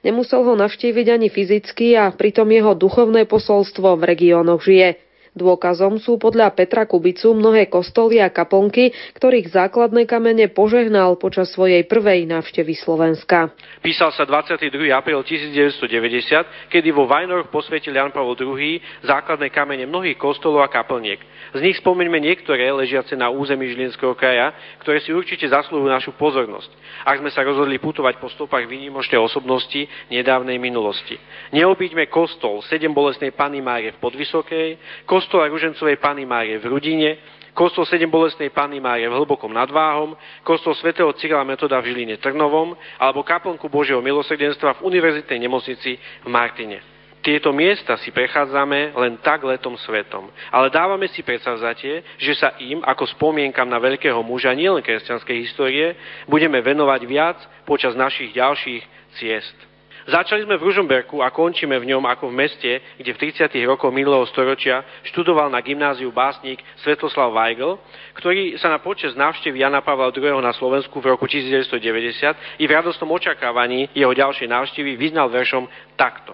Nemusel ho navštíviť ani fyzicky a pritom jeho duchovné posolstvo v regiónoch žije. Dôkazom sú podľa Petra Kubicu mnohé kostoly a kaplnky, ktorých základné kamene požehnal počas svojej prvej návštevy Slovenska.
Písal sa 22. apríl 1990, kedy vo Vajnoroch posvetil Jan Pavel II základné kamene mnohých kostolov a kaplniek. Z nich spomeňme niektoré ležiace na území Žilinského kraja, ktoré si určite zaslúhujú našu pozornosť, ak sme sa rozhodli putovať po stopách výnimočnej osobnosti nedávnej minulosti. Neobíďme kostol 7 bolestnej Pany Márie v Podvysokej, kostol kostola Ružencovej Pany Márie v Rudine, kostol 7 bolestnej Pany Márie v Hlbokom nadváhom, kostol svätého Cyrila Metoda v Žiline Trnovom alebo kaplnku Božieho milosrdenstva v univerzitnej nemocnici v Martine. Tieto miesta si prechádzame len tak letom svetom, ale dávame si predsavzatie, že sa im, ako spomienkam na veľkého muža nielen kresťanskej histórie, budeme venovať viac počas našich ďalších ciest. Začali sme v Ružomberku a končíme v ňom ako v meste, kde v 30. rokoch minulého storočia študoval na gymnáziu básnik Svetoslav Weigl, ktorý sa na počas návštevy Jana Pavla II. na Slovensku v roku 1990 i v radostnom očakávaní jeho ďalšej návštevy vyznal veršom takto.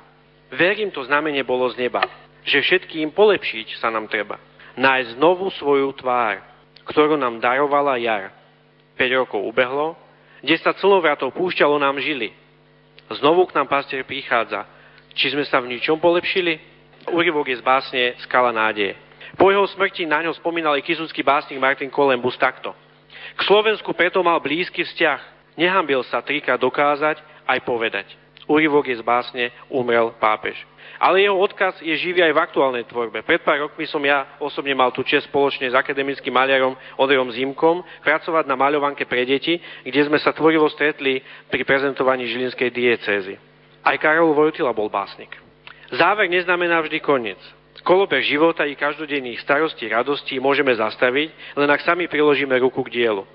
Verím, to znamenie bolo z neba, že všetkým polepšiť sa nám treba. Nájsť znovu svoju tvár, ktorú nám darovala jar. 5 rokov ubehlo, 10 slnovratov púšťalo nám žily, Znovu k nám pastier prichádza. Či sme sa v ničom polepšili? Úryvok je z básne Skala nádeje. Po jeho smrti na ňo spomínal aj kizunský básnik Martin Kolembus takto. K Slovensku preto mal blízky vzťah. Nehambil sa trikrát dokázať aj povedať. Úryvok je z básne Umrel pápež. Ale jeho odkaz je živý aj v aktuálnej tvorbe. Pred pár rokmi som ja osobne mal tú čest spoločne s akademickým maliarom Odejom Zimkom pracovať na maľovanke pre deti, kde sme sa tvorivo stretli pri prezentovaní Žilinskej diecézy. Aj Karol Vojtila bol básnik. Záver neznamená vždy koniec. Kolobeh života i každodenných starostí, radostí môžeme zastaviť, len ak sami priložíme ruku k dielu.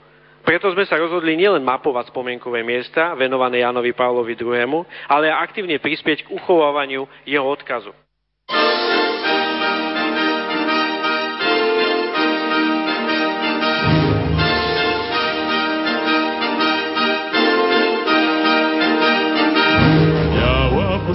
Preto sme sa rozhodli nielen mapovať spomienkové miesta venované Janovi Pavlovi II., ale aktívne prispieť k uchovávaniu jeho odkazu.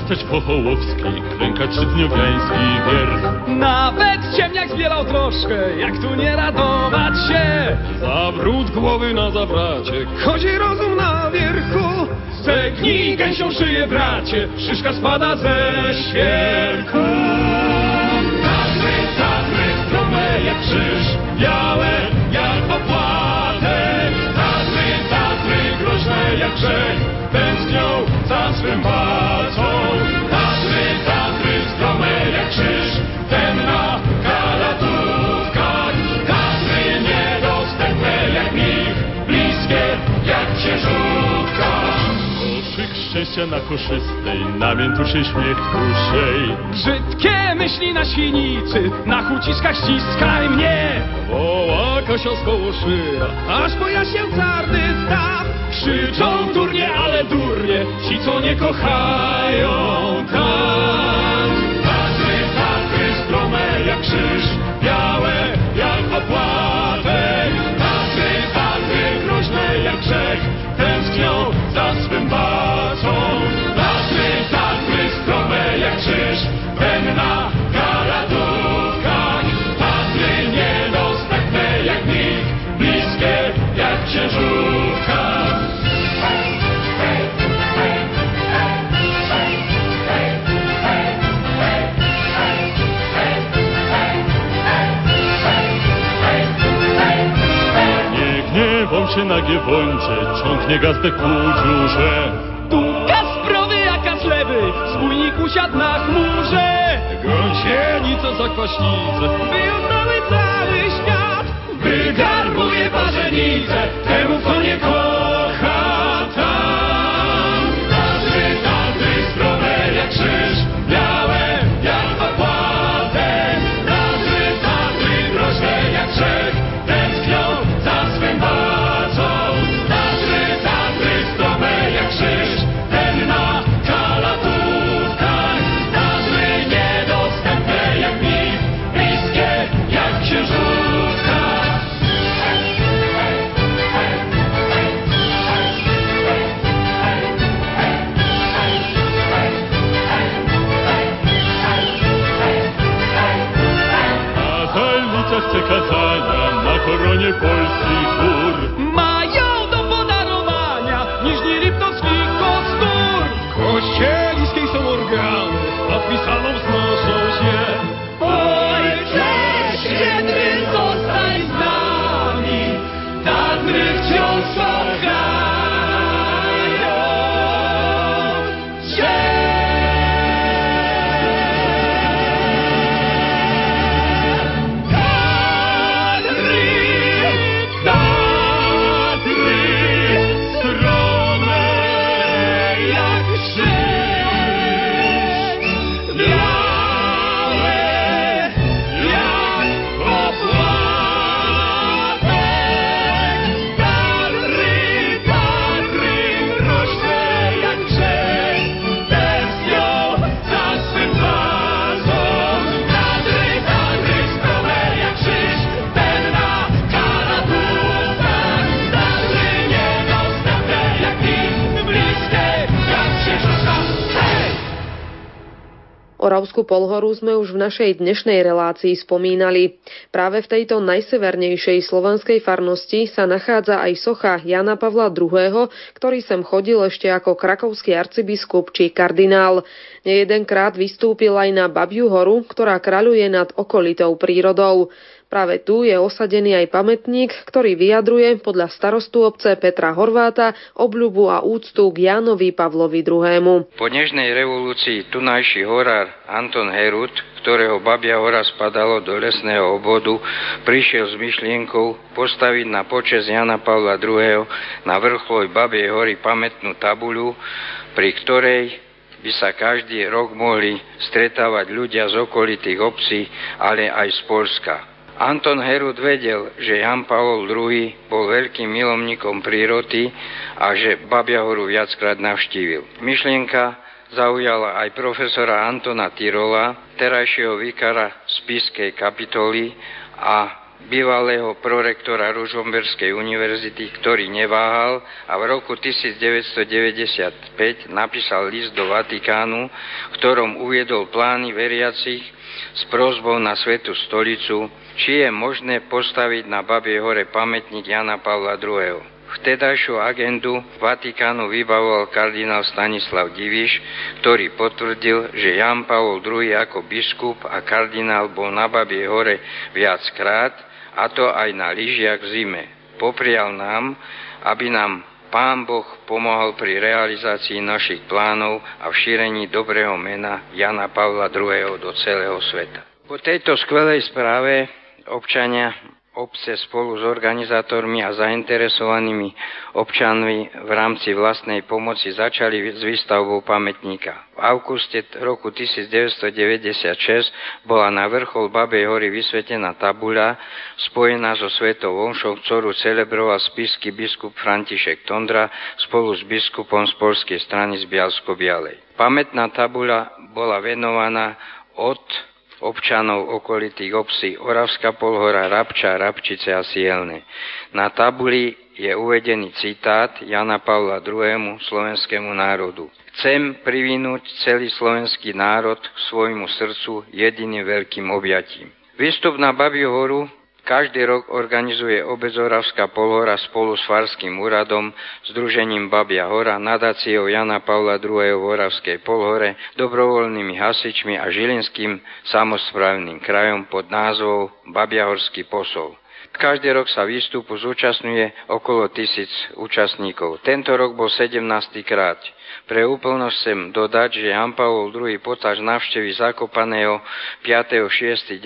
Postać Pochołowski, klęka trzydniowiański wierch.
Nawet ciemniak zbierał troszkę, jak tu nie radować się. Zawrót głowy na zawracie, chodzi rozum na wierchu. Zegnij gęsią szyję, bracie, szyszka spada ze świerku. Tatry, tatry, strome jak krzyż, białe jak opłatek. Tatry, tatry, groźne jak grzech, tęsknią za swym palcą.
Szczęścia na koszystej, namiętuszy śmiech duszej.
Brzydkie myśli na świnicy, na chuciskach ściskaj mnie. Woła Kasia z koło szyra, aż pojaśnię czarny staw. Krzyczą turnie, ale durnie, ci co nie kochają.
Się na giewoncie, ciągnie gazdę ku dziurze.
Tu Kasprowy, a Kaslewy, spójnik usiadł na chmurze. Gąsieni, co za kwaśnicę, wyjątnały cały świat. Wygarbuje parzenicę, temu kto nie kocha
Halnica chce kazania na koronie polskich gór.
Polhoru sme už v našej dnešnej relácii spomínali. Práve v tejto najsevernejšej slovanskej farnosti sa nachádza aj socha Jana Pavla II., ktorý sem chodil ešte ako krakovský arcibiskup či kardinál. Nejedenkrát vystúpil aj na Babiu horu, ktorá kraľuje nad okolitou prírodou. Práve tu je osadený aj pamätník, ktorý vyjadruje podľa starostu obce Petra Horváta obľubu a úctu k Jánovi Pavlovi II.
Po nežnej revolúcii tunajší horár Anton Herut, ktorého Babia hora spadalo do lesného obvodu, prišiel s myšlienkou postaviť na počes Jana Pavla II. na vrchlovi Babie hory pamätnú tabuľu, pri ktorej by sa každý rok mohli stretávať ľudia z okolitých obcí, ale aj z Polska. Anton Herud vedel, že Jan Pavol II bol veľkým milovníkom prírody a že Babia horu viackrát navštívil. Myšlienka zaujala aj profesora Antona Tyrola, terajšieho vikara Spiskej kapitoly a bývalého prorektora Ružomberskej univerzity, ktorý neváhal a v roku 1995 napísal list do Vatikánu, v ktorom uviedol plány veriacich s prozbou na Svetu stolicu, či je možné postaviť na Babie hore pamätník Jana Pavla II. Vtedajšiu agendu Vatikánu vybavoval kardinál Stanislav Diviš, ktorý potvrdil, že Jan Pavol II ako biskup a kardinál bol na Babie hore viackrát, a to aj na lyžiach v zime. Poprial nám, aby nám Pán Boh pomohol pri realizácii našich plánov a v šírení dobrého mena Jana Pavla II. do celého sveta. Po tejto skvelej správe občania obce spolu s organizátormi a zainteresovanými občanmi v rámci vlastnej pomoci začali s výstavbou pamätníka. V auguste roku 1996 bola na vrchol Babej hory vysvetená tabuľa spojená so svetou omšou, ktorú celebroval spisky biskup František Tondra spolu s biskupom z polskej strany z Bialsko-Bialej. Pamätná tabuľa bola venovaná od občanov okolitých obcí Oravská polhora, Rabča, Rabčice a Sielne. Na tabuli je uvedený citát Jana Pavla II. slovenskému národu. Chcem privinúť celý slovenský národ k svojmu srdcu jediným veľkým objatím. Výstup na Babiu horu každý rok organizuje obec Oravská polhora spolu s Farským úradom, Združením Babia hora, nadáciou Jana Pavla II. v Oravskej polhore, dobrovoľnými hasičmi a Žilinským samozprávnym krajom pod názvou Babiahorský posol. Každý rok sa výstupu zúčastňuje okolo tisíc účastníkov. Tento rok bol 17. krát. Pre úplnosť chcem dodať, že Jan Pavol II potáž navštevy Zakopaného 5.6.97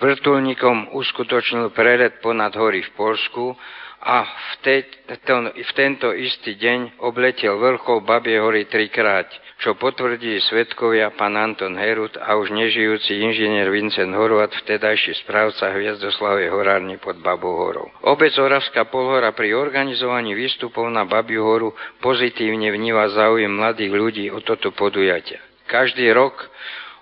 vrtulníkom uskutočnil prelet ponad hory v Polsku a v, te, to, v tento istý deň obletel vrchol Babie hory trikrát, čo potvrdí svetkovia pán Anton Herut a už nežijúci inžinier Vincent Horvat, vtedajší správca Hviezdoslavej horárny pod Babou horou. Obec Oravská polhora pri organizovaní výstupov na Babiu horu pozitívne vníva záujem mladých ľudí o toto podujatie. Každý rok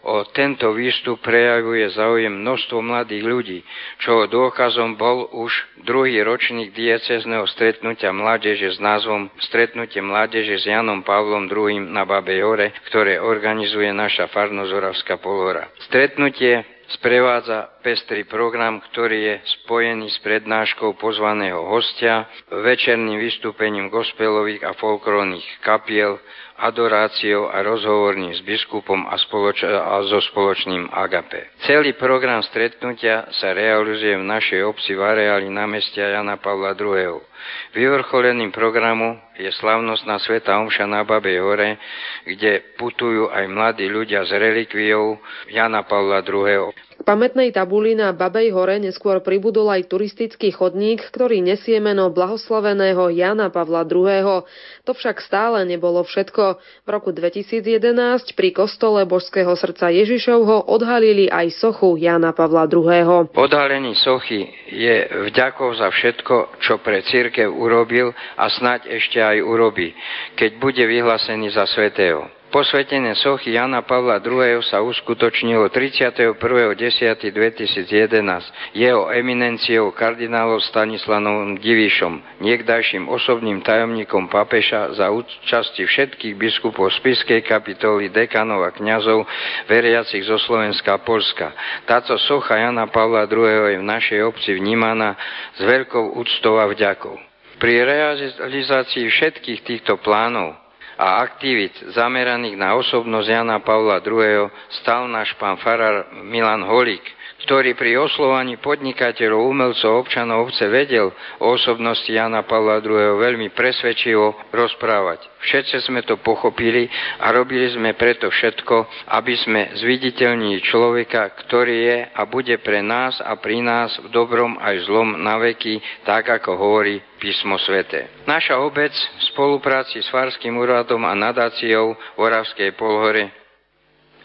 O tento výstup prejavuje záujem množstvo mladých ľudí, čo dôkazom bol už druhý ročník diecezného stretnutia mládeže s názvom Stretnutie mládeže s Janom Pavlom II na Babej ktoré organizuje naša farnosť Oravská polhora. Stretnutie sprevádza pestrý program, ktorý je spojený s prednáškou pozvaného hostia, večerným vystúpením gospelových a folklórnych kapiel, adoráciou a rozhovorním s biskupom a, spoloč- a so spoločným agape. Celý program stretnutia sa realizuje v našej obci v areáli námestia Jana Pavla II. Vyvrcholeným programu je slavnostná Sveta Omša na Babej hore, kde putujú aj mladí ľudia s relikviou Jana Pavla II.
K pamätnej tabuli na Babej hore neskôr pribudol aj turistický chodník, ktorý nesie meno blahoslaveného Jana Pavla II. To však stále nebolo všetko. V roku 2011 pri kostole Božského srdca Ježišovho odhalili aj sochu Jana Pavla II.
Odhalení sochy je vďakov za všetko, čo pre církev urobil a snať ešte aj urobí, keď bude vyhlásený za svetého. Posvetenie sochy Jana Pavla II. sa uskutočnilo 31.10.2011 jeho eminenciou kardinálov Stanislavom Divišom, niekdajším osobným tajomníkom papeša za účasti všetkých biskupov spiskej kapitoly, dekanov a kňazov veriacich zo Slovenska a Polska. Táto socha Jana Pavla II. je v našej obci vnímaná s veľkou úctou a vďakou. Pri realizácii všetkých týchto plánov a aktivít zameraných na osobnosť Jana Pavla II. stal náš pán farár Milan Holík, ktorý pri oslovaní podnikateľov, umelcov, občanov obce vedel o osobnosti Jana Pavla II. veľmi presvedčivo rozprávať. Všetci sme to pochopili a robili sme preto všetko, aby sme zviditeľnili človeka, ktorý je a bude pre nás a pri nás v dobrom aj zlom na veky, tak ako hovorí písmo svete. Naša obec v spolupráci s Farským úradom a nadáciou Oravskej polhore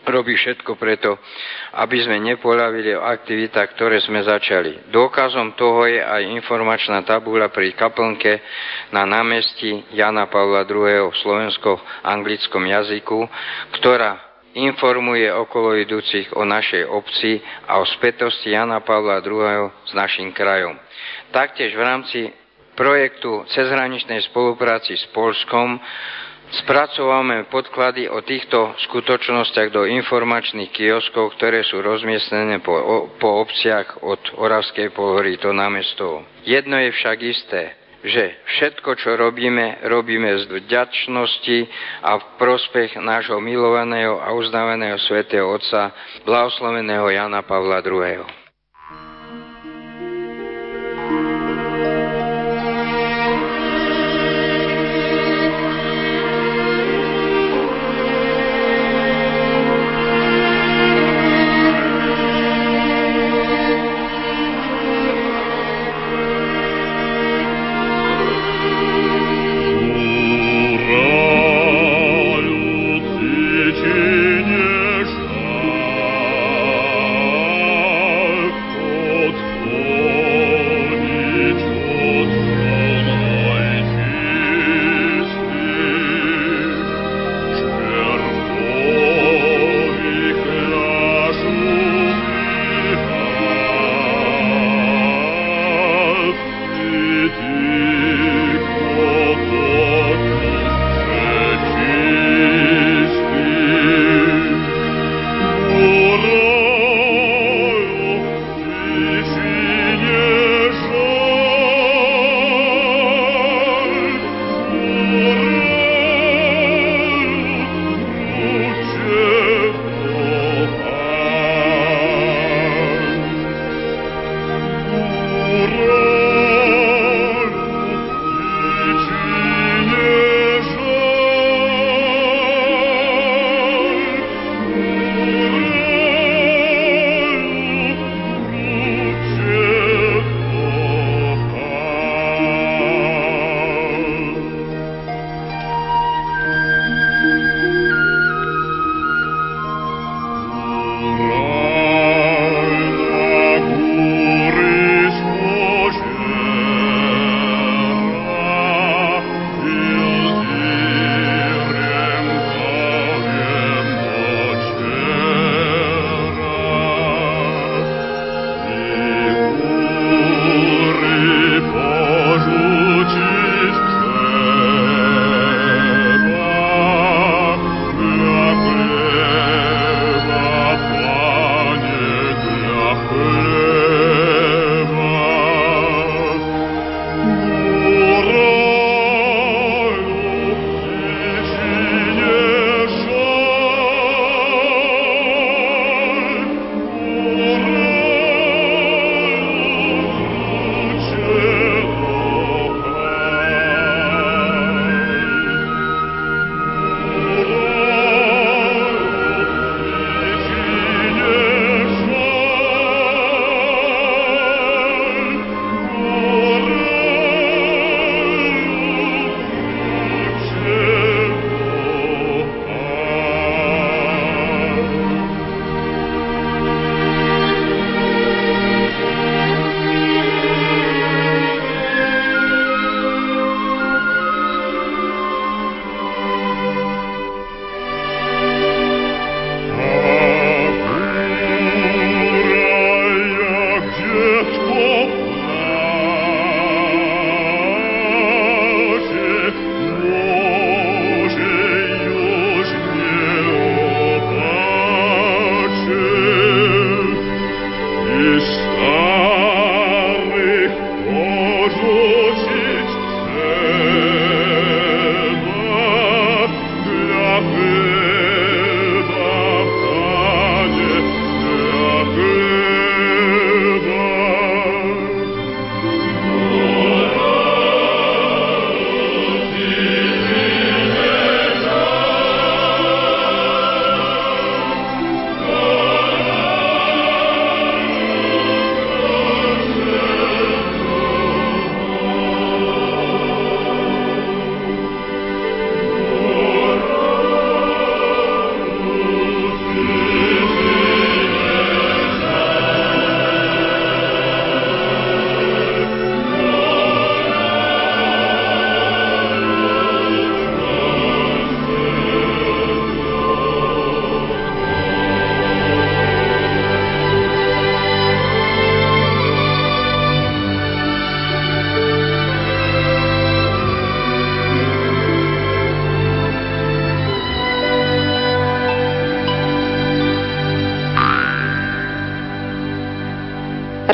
robí všetko preto, aby sme nepoľavili o aktivitách, ktoré sme začali. Dôkazom toho je aj informačná tabula pri kaplnke na námestí Jana Pavla II. v slovensko-anglickom jazyku, ktorá informuje okolo idúcich o našej obci a o spätosti Jana Pavla II. s našim krajom. Taktiež v rámci projektu cezhraničnej spolupráci s Polskom Spracovávame podklady o týchto skutočnostiach do informačných kioskov, ktoré sú rozmiestnené po, po obciach od Oravskej polhory do námestov. Jedno je však isté, že všetko, čo robíme, robíme z vďačnosti a v prospech nášho milovaného a uznávaného svätého Otca, blahosloveného Jana Pavla II.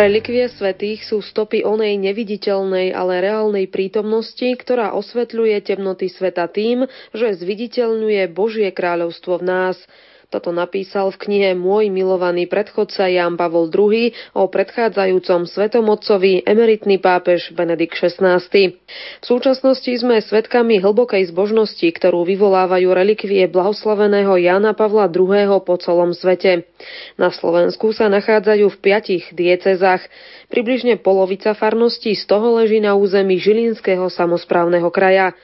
Relikvie svetých sú stopy onej neviditeľnej, ale reálnej prítomnosti, ktorá osvetľuje temnoty sveta tým, že zviditeľňuje Božie kráľovstvo v nás. Toto napísal v knihe Môj milovaný predchodca Ján Pavol II o predchádzajúcom svetomotcovi emeritný pápež Benedikt XVI. V súčasnosti sme svedkami hlbokej zbožnosti, ktorú vyvolávajú relikvie blahoslaveného Jána Pavla II po celom svete. Na Slovensku sa nachádzajú v piatich diecezách. Približne polovica farností z toho leží na území Žilinského samozprávneho kraja.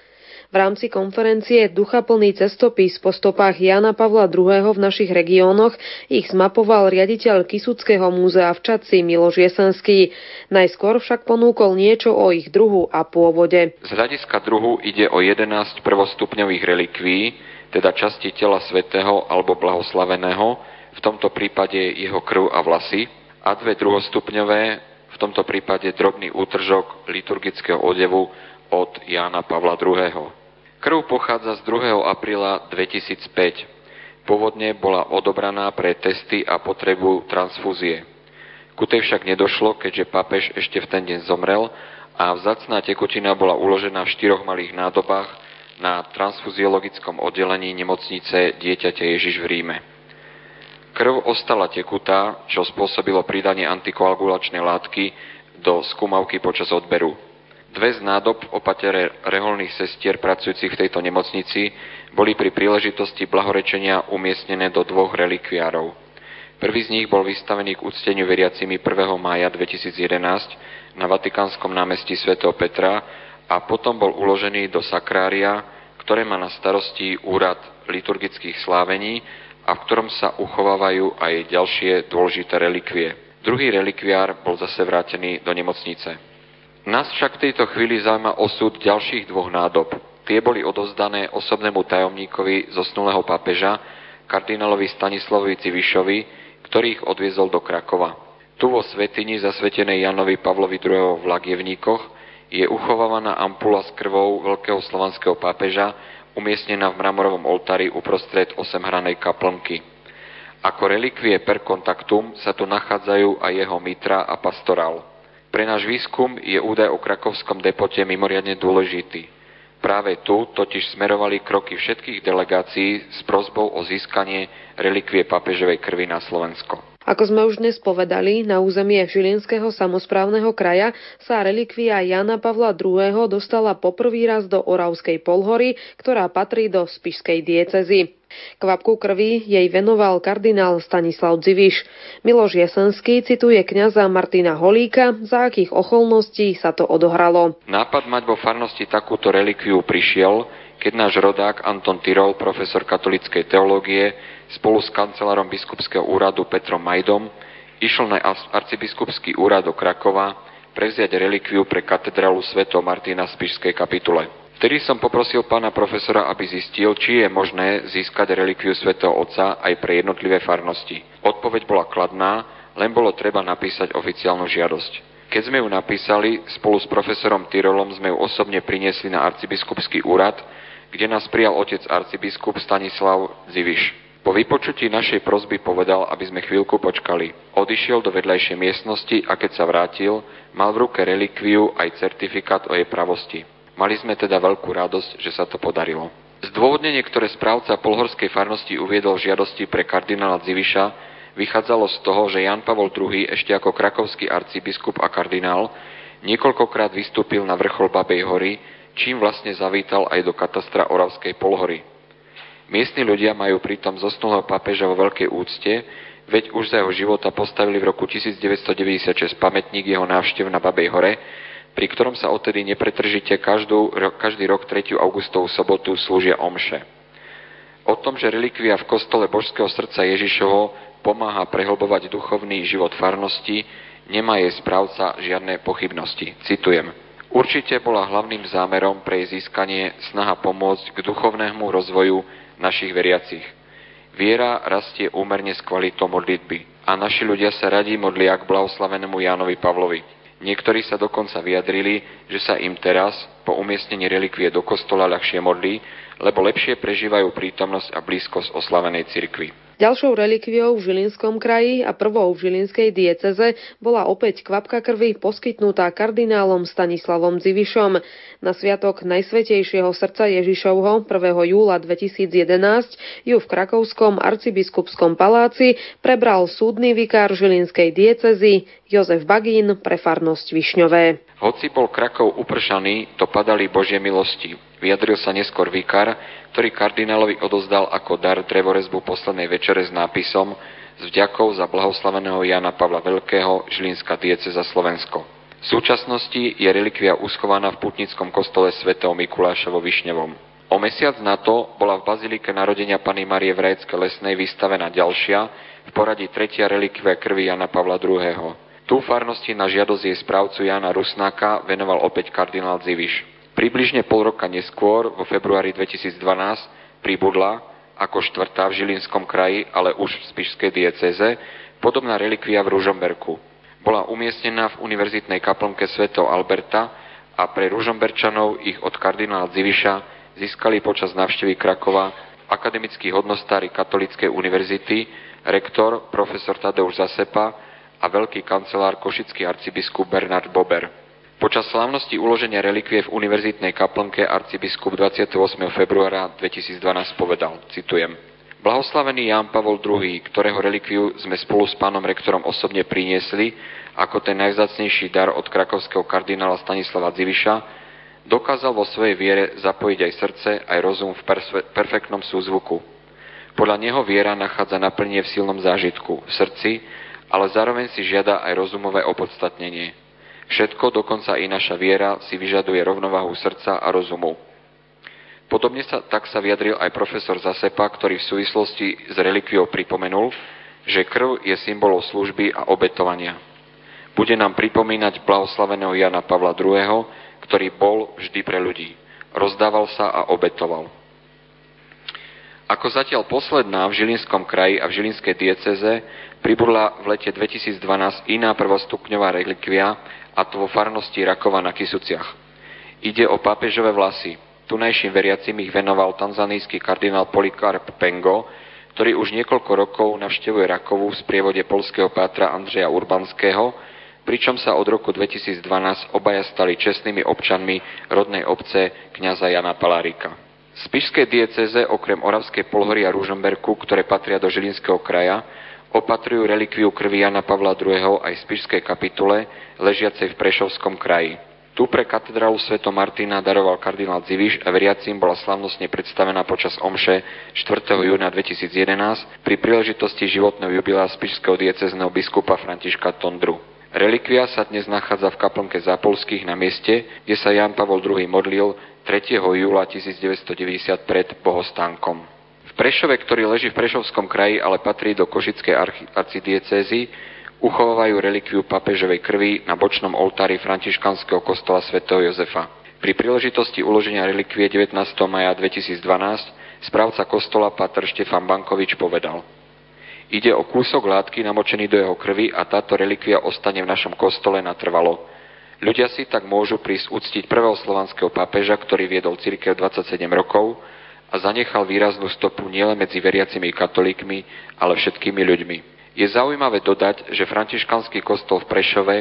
V rámci konferencie Ducha plný cestopis po stopách Jana Pavla II. v našich regiónoch ich zmapoval riaditeľ Kisuckého múzea v Čaci Miloš Jesenský. Najskôr však ponúkol niečo o ich druhu a pôvode.
Z hľadiska druhu ide o 11 prvostupňových relikví, teda časti tela svätého alebo blahoslaveného, v tomto prípade jeho krv a vlasy, a dve druhostupňové, v tomto prípade drobný útržok liturgického odevu od Jána Pavla II. Krv pochádza z 2. apríla 2005. Pôvodne bola odobraná pre testy a potrebu transfúzie. Ku tej však nedošlo, keďže pápež ešte v ten deň zomrel a vzácná tekutina bola uložená v štyroch malých nádobách na transfuziologickom oddelení nemocnice Dieťate Ježiš v Ríme. Krv ostala tekutá, čo spôsobilo pridanie antikoagulačnej látky do skúmavky počas odberu. Dve z nádob opatere reholných sestier pracujúcich v tejto nemocnici boli pri príležitosti blahorečenia umiestnené do dvoch relikviárov. Prvý z nich bol vystavený k úcteniu veriacimi 1. mája 2011 na Vatikánskom námestí svätého Petra a potom bol uložený do sakrária, ktoré má na starosti úrad liturgických slávení a v ktorom sa uchovávajú aj ďalšie dôležité relikvie. Druhý relikviár bol zase vrátený do nemocnice. Nás však v tejto chvíli zaujíma osud ďalších dvoch nádob. Tie boli odozdané osobnému tajomníkovi zosnulého pápeža, kardinálovi Stanislavovi Civišovi, ktorý ich odviezol do Krakova. Tu vo svetini zasvetenej Janovi Pavlovi II. v Lagievníkoch je uchovávaná ampula s krvou veľkého slovanského pápeža, umiestnená v mramorovom oltári uprostred osemhranej kaplnky. Ako relikvie per contactum sa tu nachádzajú aj jeho mitra a pastorál. Pre náš výskum je údaj o krakovskom depote mimoriadne dôležitý. Práve tu totiž smerovali kroky všetkých delegácií s prozbou o získanie relikvie papežovej krvi na Slovensko.
Ako sme už dnes povedali, na územie Žilinského samozprávneho kraja sa relikvia Jana Pavla II. dostala poprvý raz do Oravskej polhory, ktorá patrí do Spišskej diecezy. Kvapku krvi jej venoval kardinál Stanislav Dziviš. Miloš Jesenský cituje kňaza Martina Holíka, za akých okolností sa to odohralo.
Nápad mať vo farnosti takúto relikviu prišiel, keď náš rodák Anton Tyrol, profesor katolickej teológie, spolu s kancelárom biskupského úradu Petrom Majdom išiel na arcibiskupský úrad do Krakova prevziať relikviu pre katedrálu Sv. Martina v Spišskej kapitule. Vtedy som poprosil pána profesora, aby zistil, či je možné získať relikviu svätého Otca aj pre jednotlivé farnosti. Odpoveď bola kladná, len bolo treba napísať oficiálnu žiadosť. Keď sme ju napísali, spolu s profesorom Tyrolom sme ju osobne priniesli na arcibiskupský úrad, kde nás prijal otec arcibiskup Stanislav Ziviš. Po vypočutí našej prozby povedal, aby sme chvíľku počkali. Odišiel do vedľajšej miestnosti a keď sa vrátil, mal v ruke relikviu aj certifikát o jej pravosti. Mali sme teda veľkú radosť, že sa to podarilo. Zdôvodnenie, ktoré správca polhorskej farnosti uviedol v žiadosti pre kardinála Ziviša, vychádzalo z toho, že Jan Pavol II ešte ako krakovský arcibiskup a kardinál niekoľkokrát vystúpil na vrchol Babej hory, čím vlastne zavítal aj do katastra Oravskej polhory. Miestni ľudia majú pritom zosnulého pápeža vo veľkej úcte, veď už za jeho života postavili v roku 1996 pamätník jeho návštev na Babej hore, pri ktorom sa odtedy nepretržite každú, každý rok 3. augustovú sobotu slúžia omše. O tom, že relikvia v kostole Božského srdca Ježišovo pomáha prehlbovať duchovný život farnosti, nemá jej správca žiadne pochybnosti. Citujem. Určite bola hlavným zámerom pre jej získanie snaha pomôcť k duchovnému rozvoju našich veriacich. Viera rastie úmerne s kvalitou modlitby a naši ľudia sa radí modlia k blahoslavenému Jánovi Pavlovi. Niektorí sa dokonca vyjadrili, že sa im teraz, po umiestnení relikvie do kostola, ľahšie modlí, lebo lepšie prežívajú prítomnosť a blízkosť oslavenej cirkvi.
Ďalšou relikviou v Žilinskom kraji a prvou v Žilinskej dieceze bola opäť kvapka krvi poskytnutá kardinálom Stanislavom Zivišom. Na sviatok Najsvetejšieho srdca Ježišovho 1. júla 2011 ju v Krakovskom arcibiskupskom paláci prebral súdny vikár Žilinskej diecezy Jozef Bagín pre farnosť Višňové.
Hoci bol Krakov upršaný, to padali Božie milosti. Vyjadril sa neskôr vikár, ktorý kardinálovi odozdal ako dar drevorezbu poslednej večere s nápisom s vďakou za blahoslaveného Jana Pavla Veľkého, Žilinská diece za Slovensko. V súčasnosti je relikvia uschovaná v putnickom kostole svätého Mikuláša vo Višnevom. O mesiac na to bola v bazilike narodenia Pany Marie v Rajecké lesnej vystavená ďalšia, v poradí tretia relikvia krvi Jana Pavla II. Tu farnosti na žiadosť jej správcu Jana Rusnáka venoval opäť kardinál Ziviš. Približne pol roka neskôr, vo februári 2012, pribudla ako štvrtá v Žilinskom kraji, ale už v Spišskej dieceze, podobná relikvia v Ružomberku. Bola umiestnená v univerzitnej kaplnke svätého Alberta a pre Ružomberčanov ich od kardinála Ziviša získali počas návštevy Krakova akademickí hodnostári Katolíckej univerzity, rektor profesor Tadeusz Zasepa a veľký kancelár košický arcibiskup Bernard Bober. Počas slávnosti uloženia relikvie v univerzitnej kaplnke arcibiskup 28. februára 2012 povedal, citujem, Blahoslavený Ján Pavol II, ktorého relikviu sme spolu s pánom rektorom osobne priniesli ako ten najvzácnejší dar od krakovského kardinála Stanislava Dziviša, dokázal vo svojej viere zapojiť aj srdce, aj rozum v perfektnom súzvuku. Podľa neho viera nachádza naplnenie v silnom zážitku, v srdci, ale zároveň si žiada aj rozumové opodstatnenie. Všetko, dokonca i naša viera, si vyžaduje rovnováhu srdca a rozumu. Podobne sa, tak sa vyjadril aj profesor Zasepa, ktorý v súvislosti s relikviou pripomenul, že krv je symbolom služby a obetovania. Bude nám pripomínať blahoslaveného Jana Pavla II., ktorý bol vždy pre ľudí. Rozdával sa a obetoval. Ako zatiaľ posledná v Žilinskom kraji a v Žilinskej dieceze pribudla v lete 2012 iná prvostupňová relikvia, a to vo farnosti Rakova na Kisuciach. Ide o pápežové vlasy, Tunajším veriacim ich venoval tanzanijský kardinál Polikarp Pengo, ktorý už niekoľko rokov navštevuje Rakovu v sprievode polského pátra Andreja Urbanského, pričom sa od roku 2012 obaja stali čestnými občanmi rodnej obce kňaza Jana Palárika. Z Spišskej dieceze okrem Oravskej Polhory a Ružomberku, ktoré patria do Žilinského kraja, opatrujú relikviu krvi Jana Pavla II. aj v Spišskej kapitule, ležiacej v Prešovskom kraji. Tu pre katedrálu Sveto Martina daroval kardinál Dziviš a veriacim bola slavnostne predstavená počas omše 4. júna 2011 pri príležitosti životného jubilea spišského diecezného biskupa Františka Tondru. Relikvia sa dnes nachádza v kaplnke Zápolských na mieste, kde sa Jan Pavol II modlil 3. júla 1990 pred bohostánkom. Prešove, ktorý leží v Prešovskom kraji, ale patrí do Košickej arcidiecézy, uchovávajú relikviu papežovej krvi na bočnom oltári františkanského kostola svätého Jozefa. Pri príležitosti uloženia relikvie 19. maja 2012 správca kostola Pater Štefan Bankovič povedal Ide o kúsok látky namočený do jeho krvi a táto relikvia ostane v našom kostole natrvalo. Ľudia si tak môžu prísť uctiť prvého slovanského pápeža, ktorý viedol cirkev 27 rokov a zanechal výraznú stopu nielen medzi veriacimi katolíkmi, ale všetkými ľuďmi. Je zaujímavé dodať, že františkanský kostol v Prešove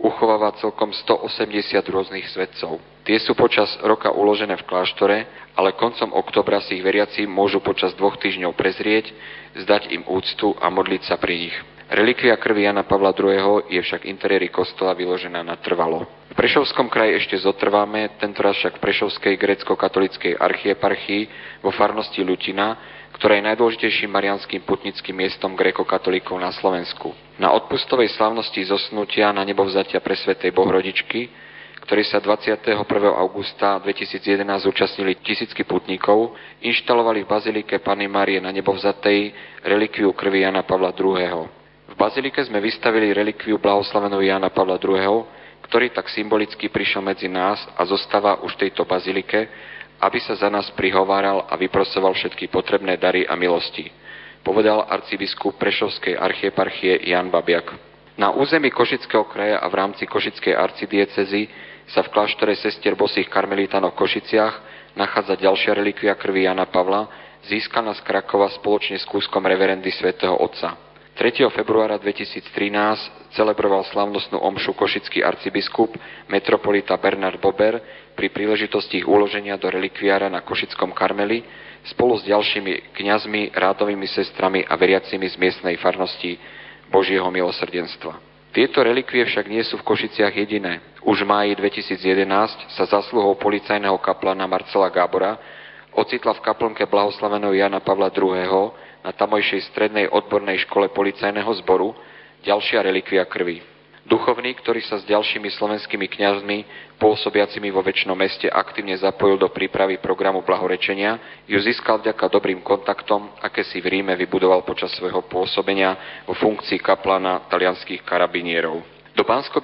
uchováva celkom 180 rôznych svetcov. Tie sú počas roka uložené v kláštore, ale koncom oktobra si ich veriaci môžu počas dvoch týždňov prezrieť, zdať im úctu a modliť sa pri nich. Relikvia krvi Jana Pavla II. je však interiéri kostola vyložená na trvalo. V Prešovskom kraji ešte zotrváme, tentoraz však v Prešovskej grecko-katolickej archieparchii vo farnosti Lutina, ktorá je najdôležitejším marianským putnickým miestom grekokatolíkov na Slovensku. Na odpustovej slavnosti zosnutia na nebovzatia pre Svetej Bohrodičky, ktorí sa 21. augusta 2011 zúčastnili tisícky putníkov, inštalovali v bazilike Pany Márie na nebovzatej relikviu krvi Jana Pavla II. Bazilike sme vystavili relikviu blahoslaveného Jana Pavla II., ktorý tak symbolicky prišiel medzi nás a zostáva už v tejto bazilike, aby sa za nás prihováral a vyprosoval všetky potrebné dary a milosti, povedal arcibiskup Prešovskej archieparchie Jan Babiak. Na území Košického kraja a v rámci Košickej arcidiecezy sa v kláštore sestier bosých karmelitánov v Košiciach nachádza ďalšia relikvia krvi Jana Pavla, získaná z Krakova spoločne s kúskom reverendy svätého Otca. 3. februára 2013 celebroval slavnostnú omšu košický arcibiskup metropolita Bernard Bober pri príležitosti ich uloženia do relikviára na Košickom Karmeli spolu s ďalšími kňazmi, rádovými sestrami a veriacimi z miestnej farnosti Božieho milosrdenstva. Tieto relikvie však nie sú v Košiciach jediné. Už v máji 2011 sa zasluhou policajného kaplana Marcela Gábora ocitla v kaplnke blahoslaveného Jana Pavla II na tamojšej strednej odbornej škole policajného zboru ďalšia relikvia krvi. Duchovný, ktorý sa s ďalšími slovenskými kňazmi pôsobiacimi vo väčšnom meste aktívne zapojil do prípravy programu blahorečenia, ju získal vďaka dobrým kontaktom, aké si v Ríme vybudoval počas svojho pôsobenia vo funkcii kaplana talianských karabinierov. Do bansko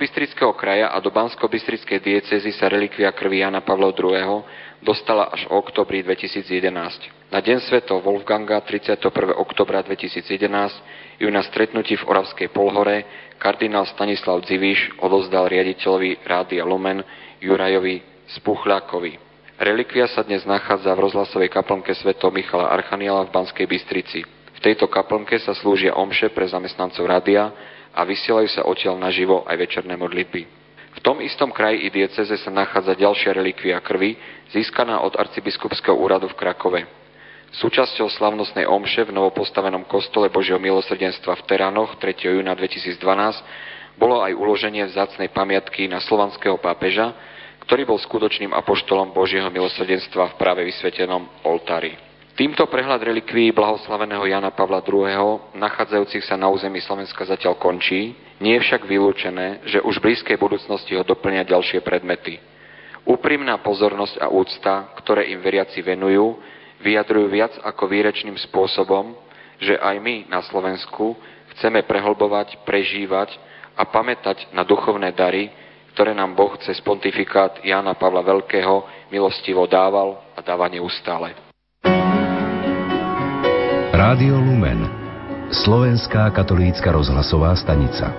kraja a do bansko diecezy sa relikvia krvi Jana Pavla II dostala až v oktobri 2011. Na deň svetov Wolfganga 31. oktobra 2011 ju na stretnutí v Oravskej Polhore kardinál Stanislav Dziviš odozdal riaditeľovi Rádia Lumen Jurajovi Spuchľákovi. Relikvia sa dnes nachádza v rozhlasovej kaplnke svätého Michala Archaniela v Banskej Bystrici. V tejto kaplnke sa slúžia omše pre zamestnancov rádia a vysielajú sa odtiaľ naživo aj večerné modlitby. V tom istom kraji i dieceze sa nachádza ďalšia relikvia krvi, získaná od arcibiskupského úradu v Krakove. Súčasťou slavnostnej omše v novopostavenom kostole Božieho milosrdenstva v Teránoch 3. júna 2012 bolo aj uloženie vzácnej pamiatky na slovanského pápeža, ktorý bol skutočným apoštolom Božieho milosrdenstva v práve vysvetenom oltári. Týmto prehľad relikví blahoslaveného Jana Pavla II. nachádzajúcich sa na území Slovenska zatiaľ končí, nie je však vylúčené, že už v blízkej budúcnosti ho doplnia ďalšie predmety. Úprimná pozornosť a úcta, ktoré im veriaci venujú, vyjadrujú viac ako výrečným spôsobom, že aj my na Slovensku chceme prehlbovať, prežívať a pamätať na duchovné dary, ktoré nám Boh cez pontifikát Jána Pavla Veľkého milostivo dával a dáva neustále.
Rádio Lumen Slovenská katolícka rozhlasová stanica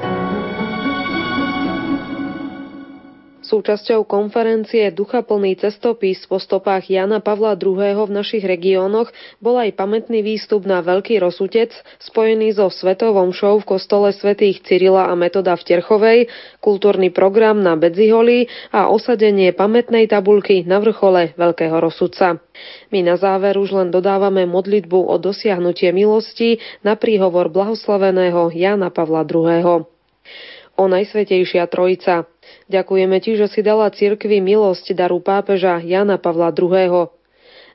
Súčasťou konferencie Ducha plný cestopis po stopách Jana Pavla II. v našich regiónoch bol aj pamätný výstup na Veľký rozsutec, spojený so Svetovom show v kostole svätých Cyrila a Metoda v Terchovej, kultúrny program na Bedziholi a osadenie pamätnej tabulky na vrchole Veľkého rozsudca. My na záver už len dodávame modlitbu o dosiahnutie milosti na príhovor blahoslaveného Jana Pavla II. O Najsvetejšia Trojica, Ďakujeme Ti, že si dala cirkvi milosť daru pápeža Jana Pavla II.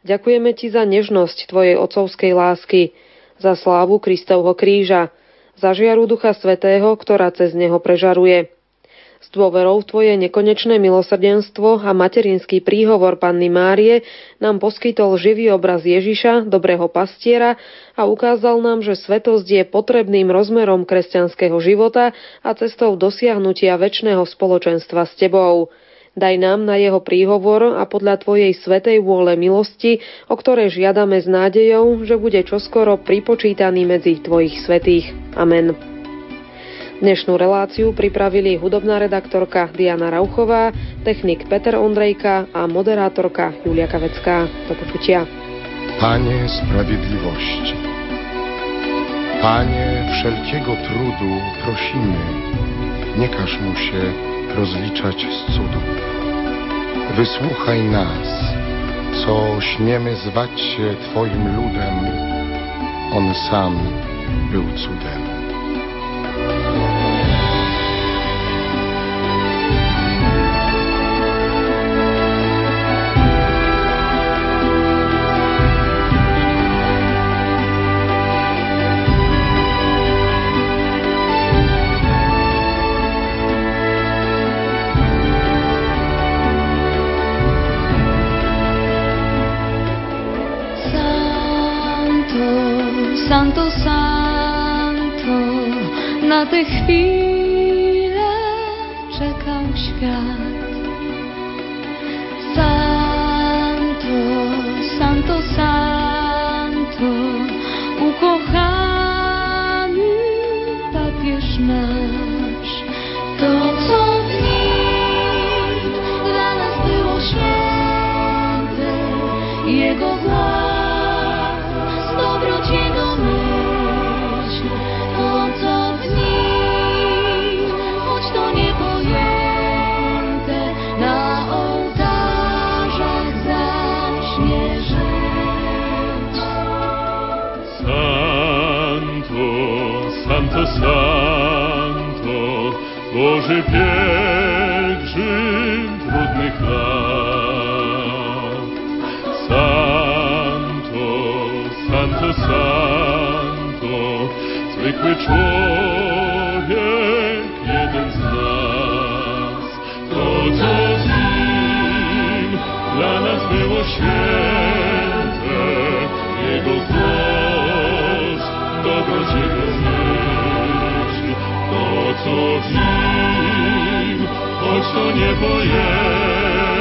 Ďakujeme Ti za nežnosť Tvojej otcovskej lásky, za slávu Kristovho kríža, za žiaru Ducha Svetého, ktorá cez neho prežaruje. S dôverou v Tvoje nekonečné milosrdenstvo a materinský príhovor Panny Márie nám poskytol živý obraz Ježiša, dobrého pastiera a ukázal nám, že svetosť je potrebným rozmerom kresťanského života a cestou dosiahnutia väčšného spoločenstva s Tebou. Daj nám na jeho príhovor a podľa Tvojej svetej vôle milosti, o ktorej žiadame s nádejou, že bude čoskoro pripočítaný medzi Tvojich svetých. Amen. Dnešnú reláciu pripravili hudobná redaktorka Diana Rauchová, technik Peter Ondrejka a moderátorka Julia Kavecká. Do počutia.
Panie sprawiedliwości, Panie wszelkiego trudu prosimy, nie każ mu się rozliczać z cudów. Wysłuchaj nas, co śmiemy zwać się Twoim ludem. On sam był cudem.
Te chwile czekał świat.
Pielgrzym trudnych lat. Santo, Santo, Santo, zwykły człowiek, jeden z nas. To, co z nim dla nas było święte, co w nim, choć to niepojęte,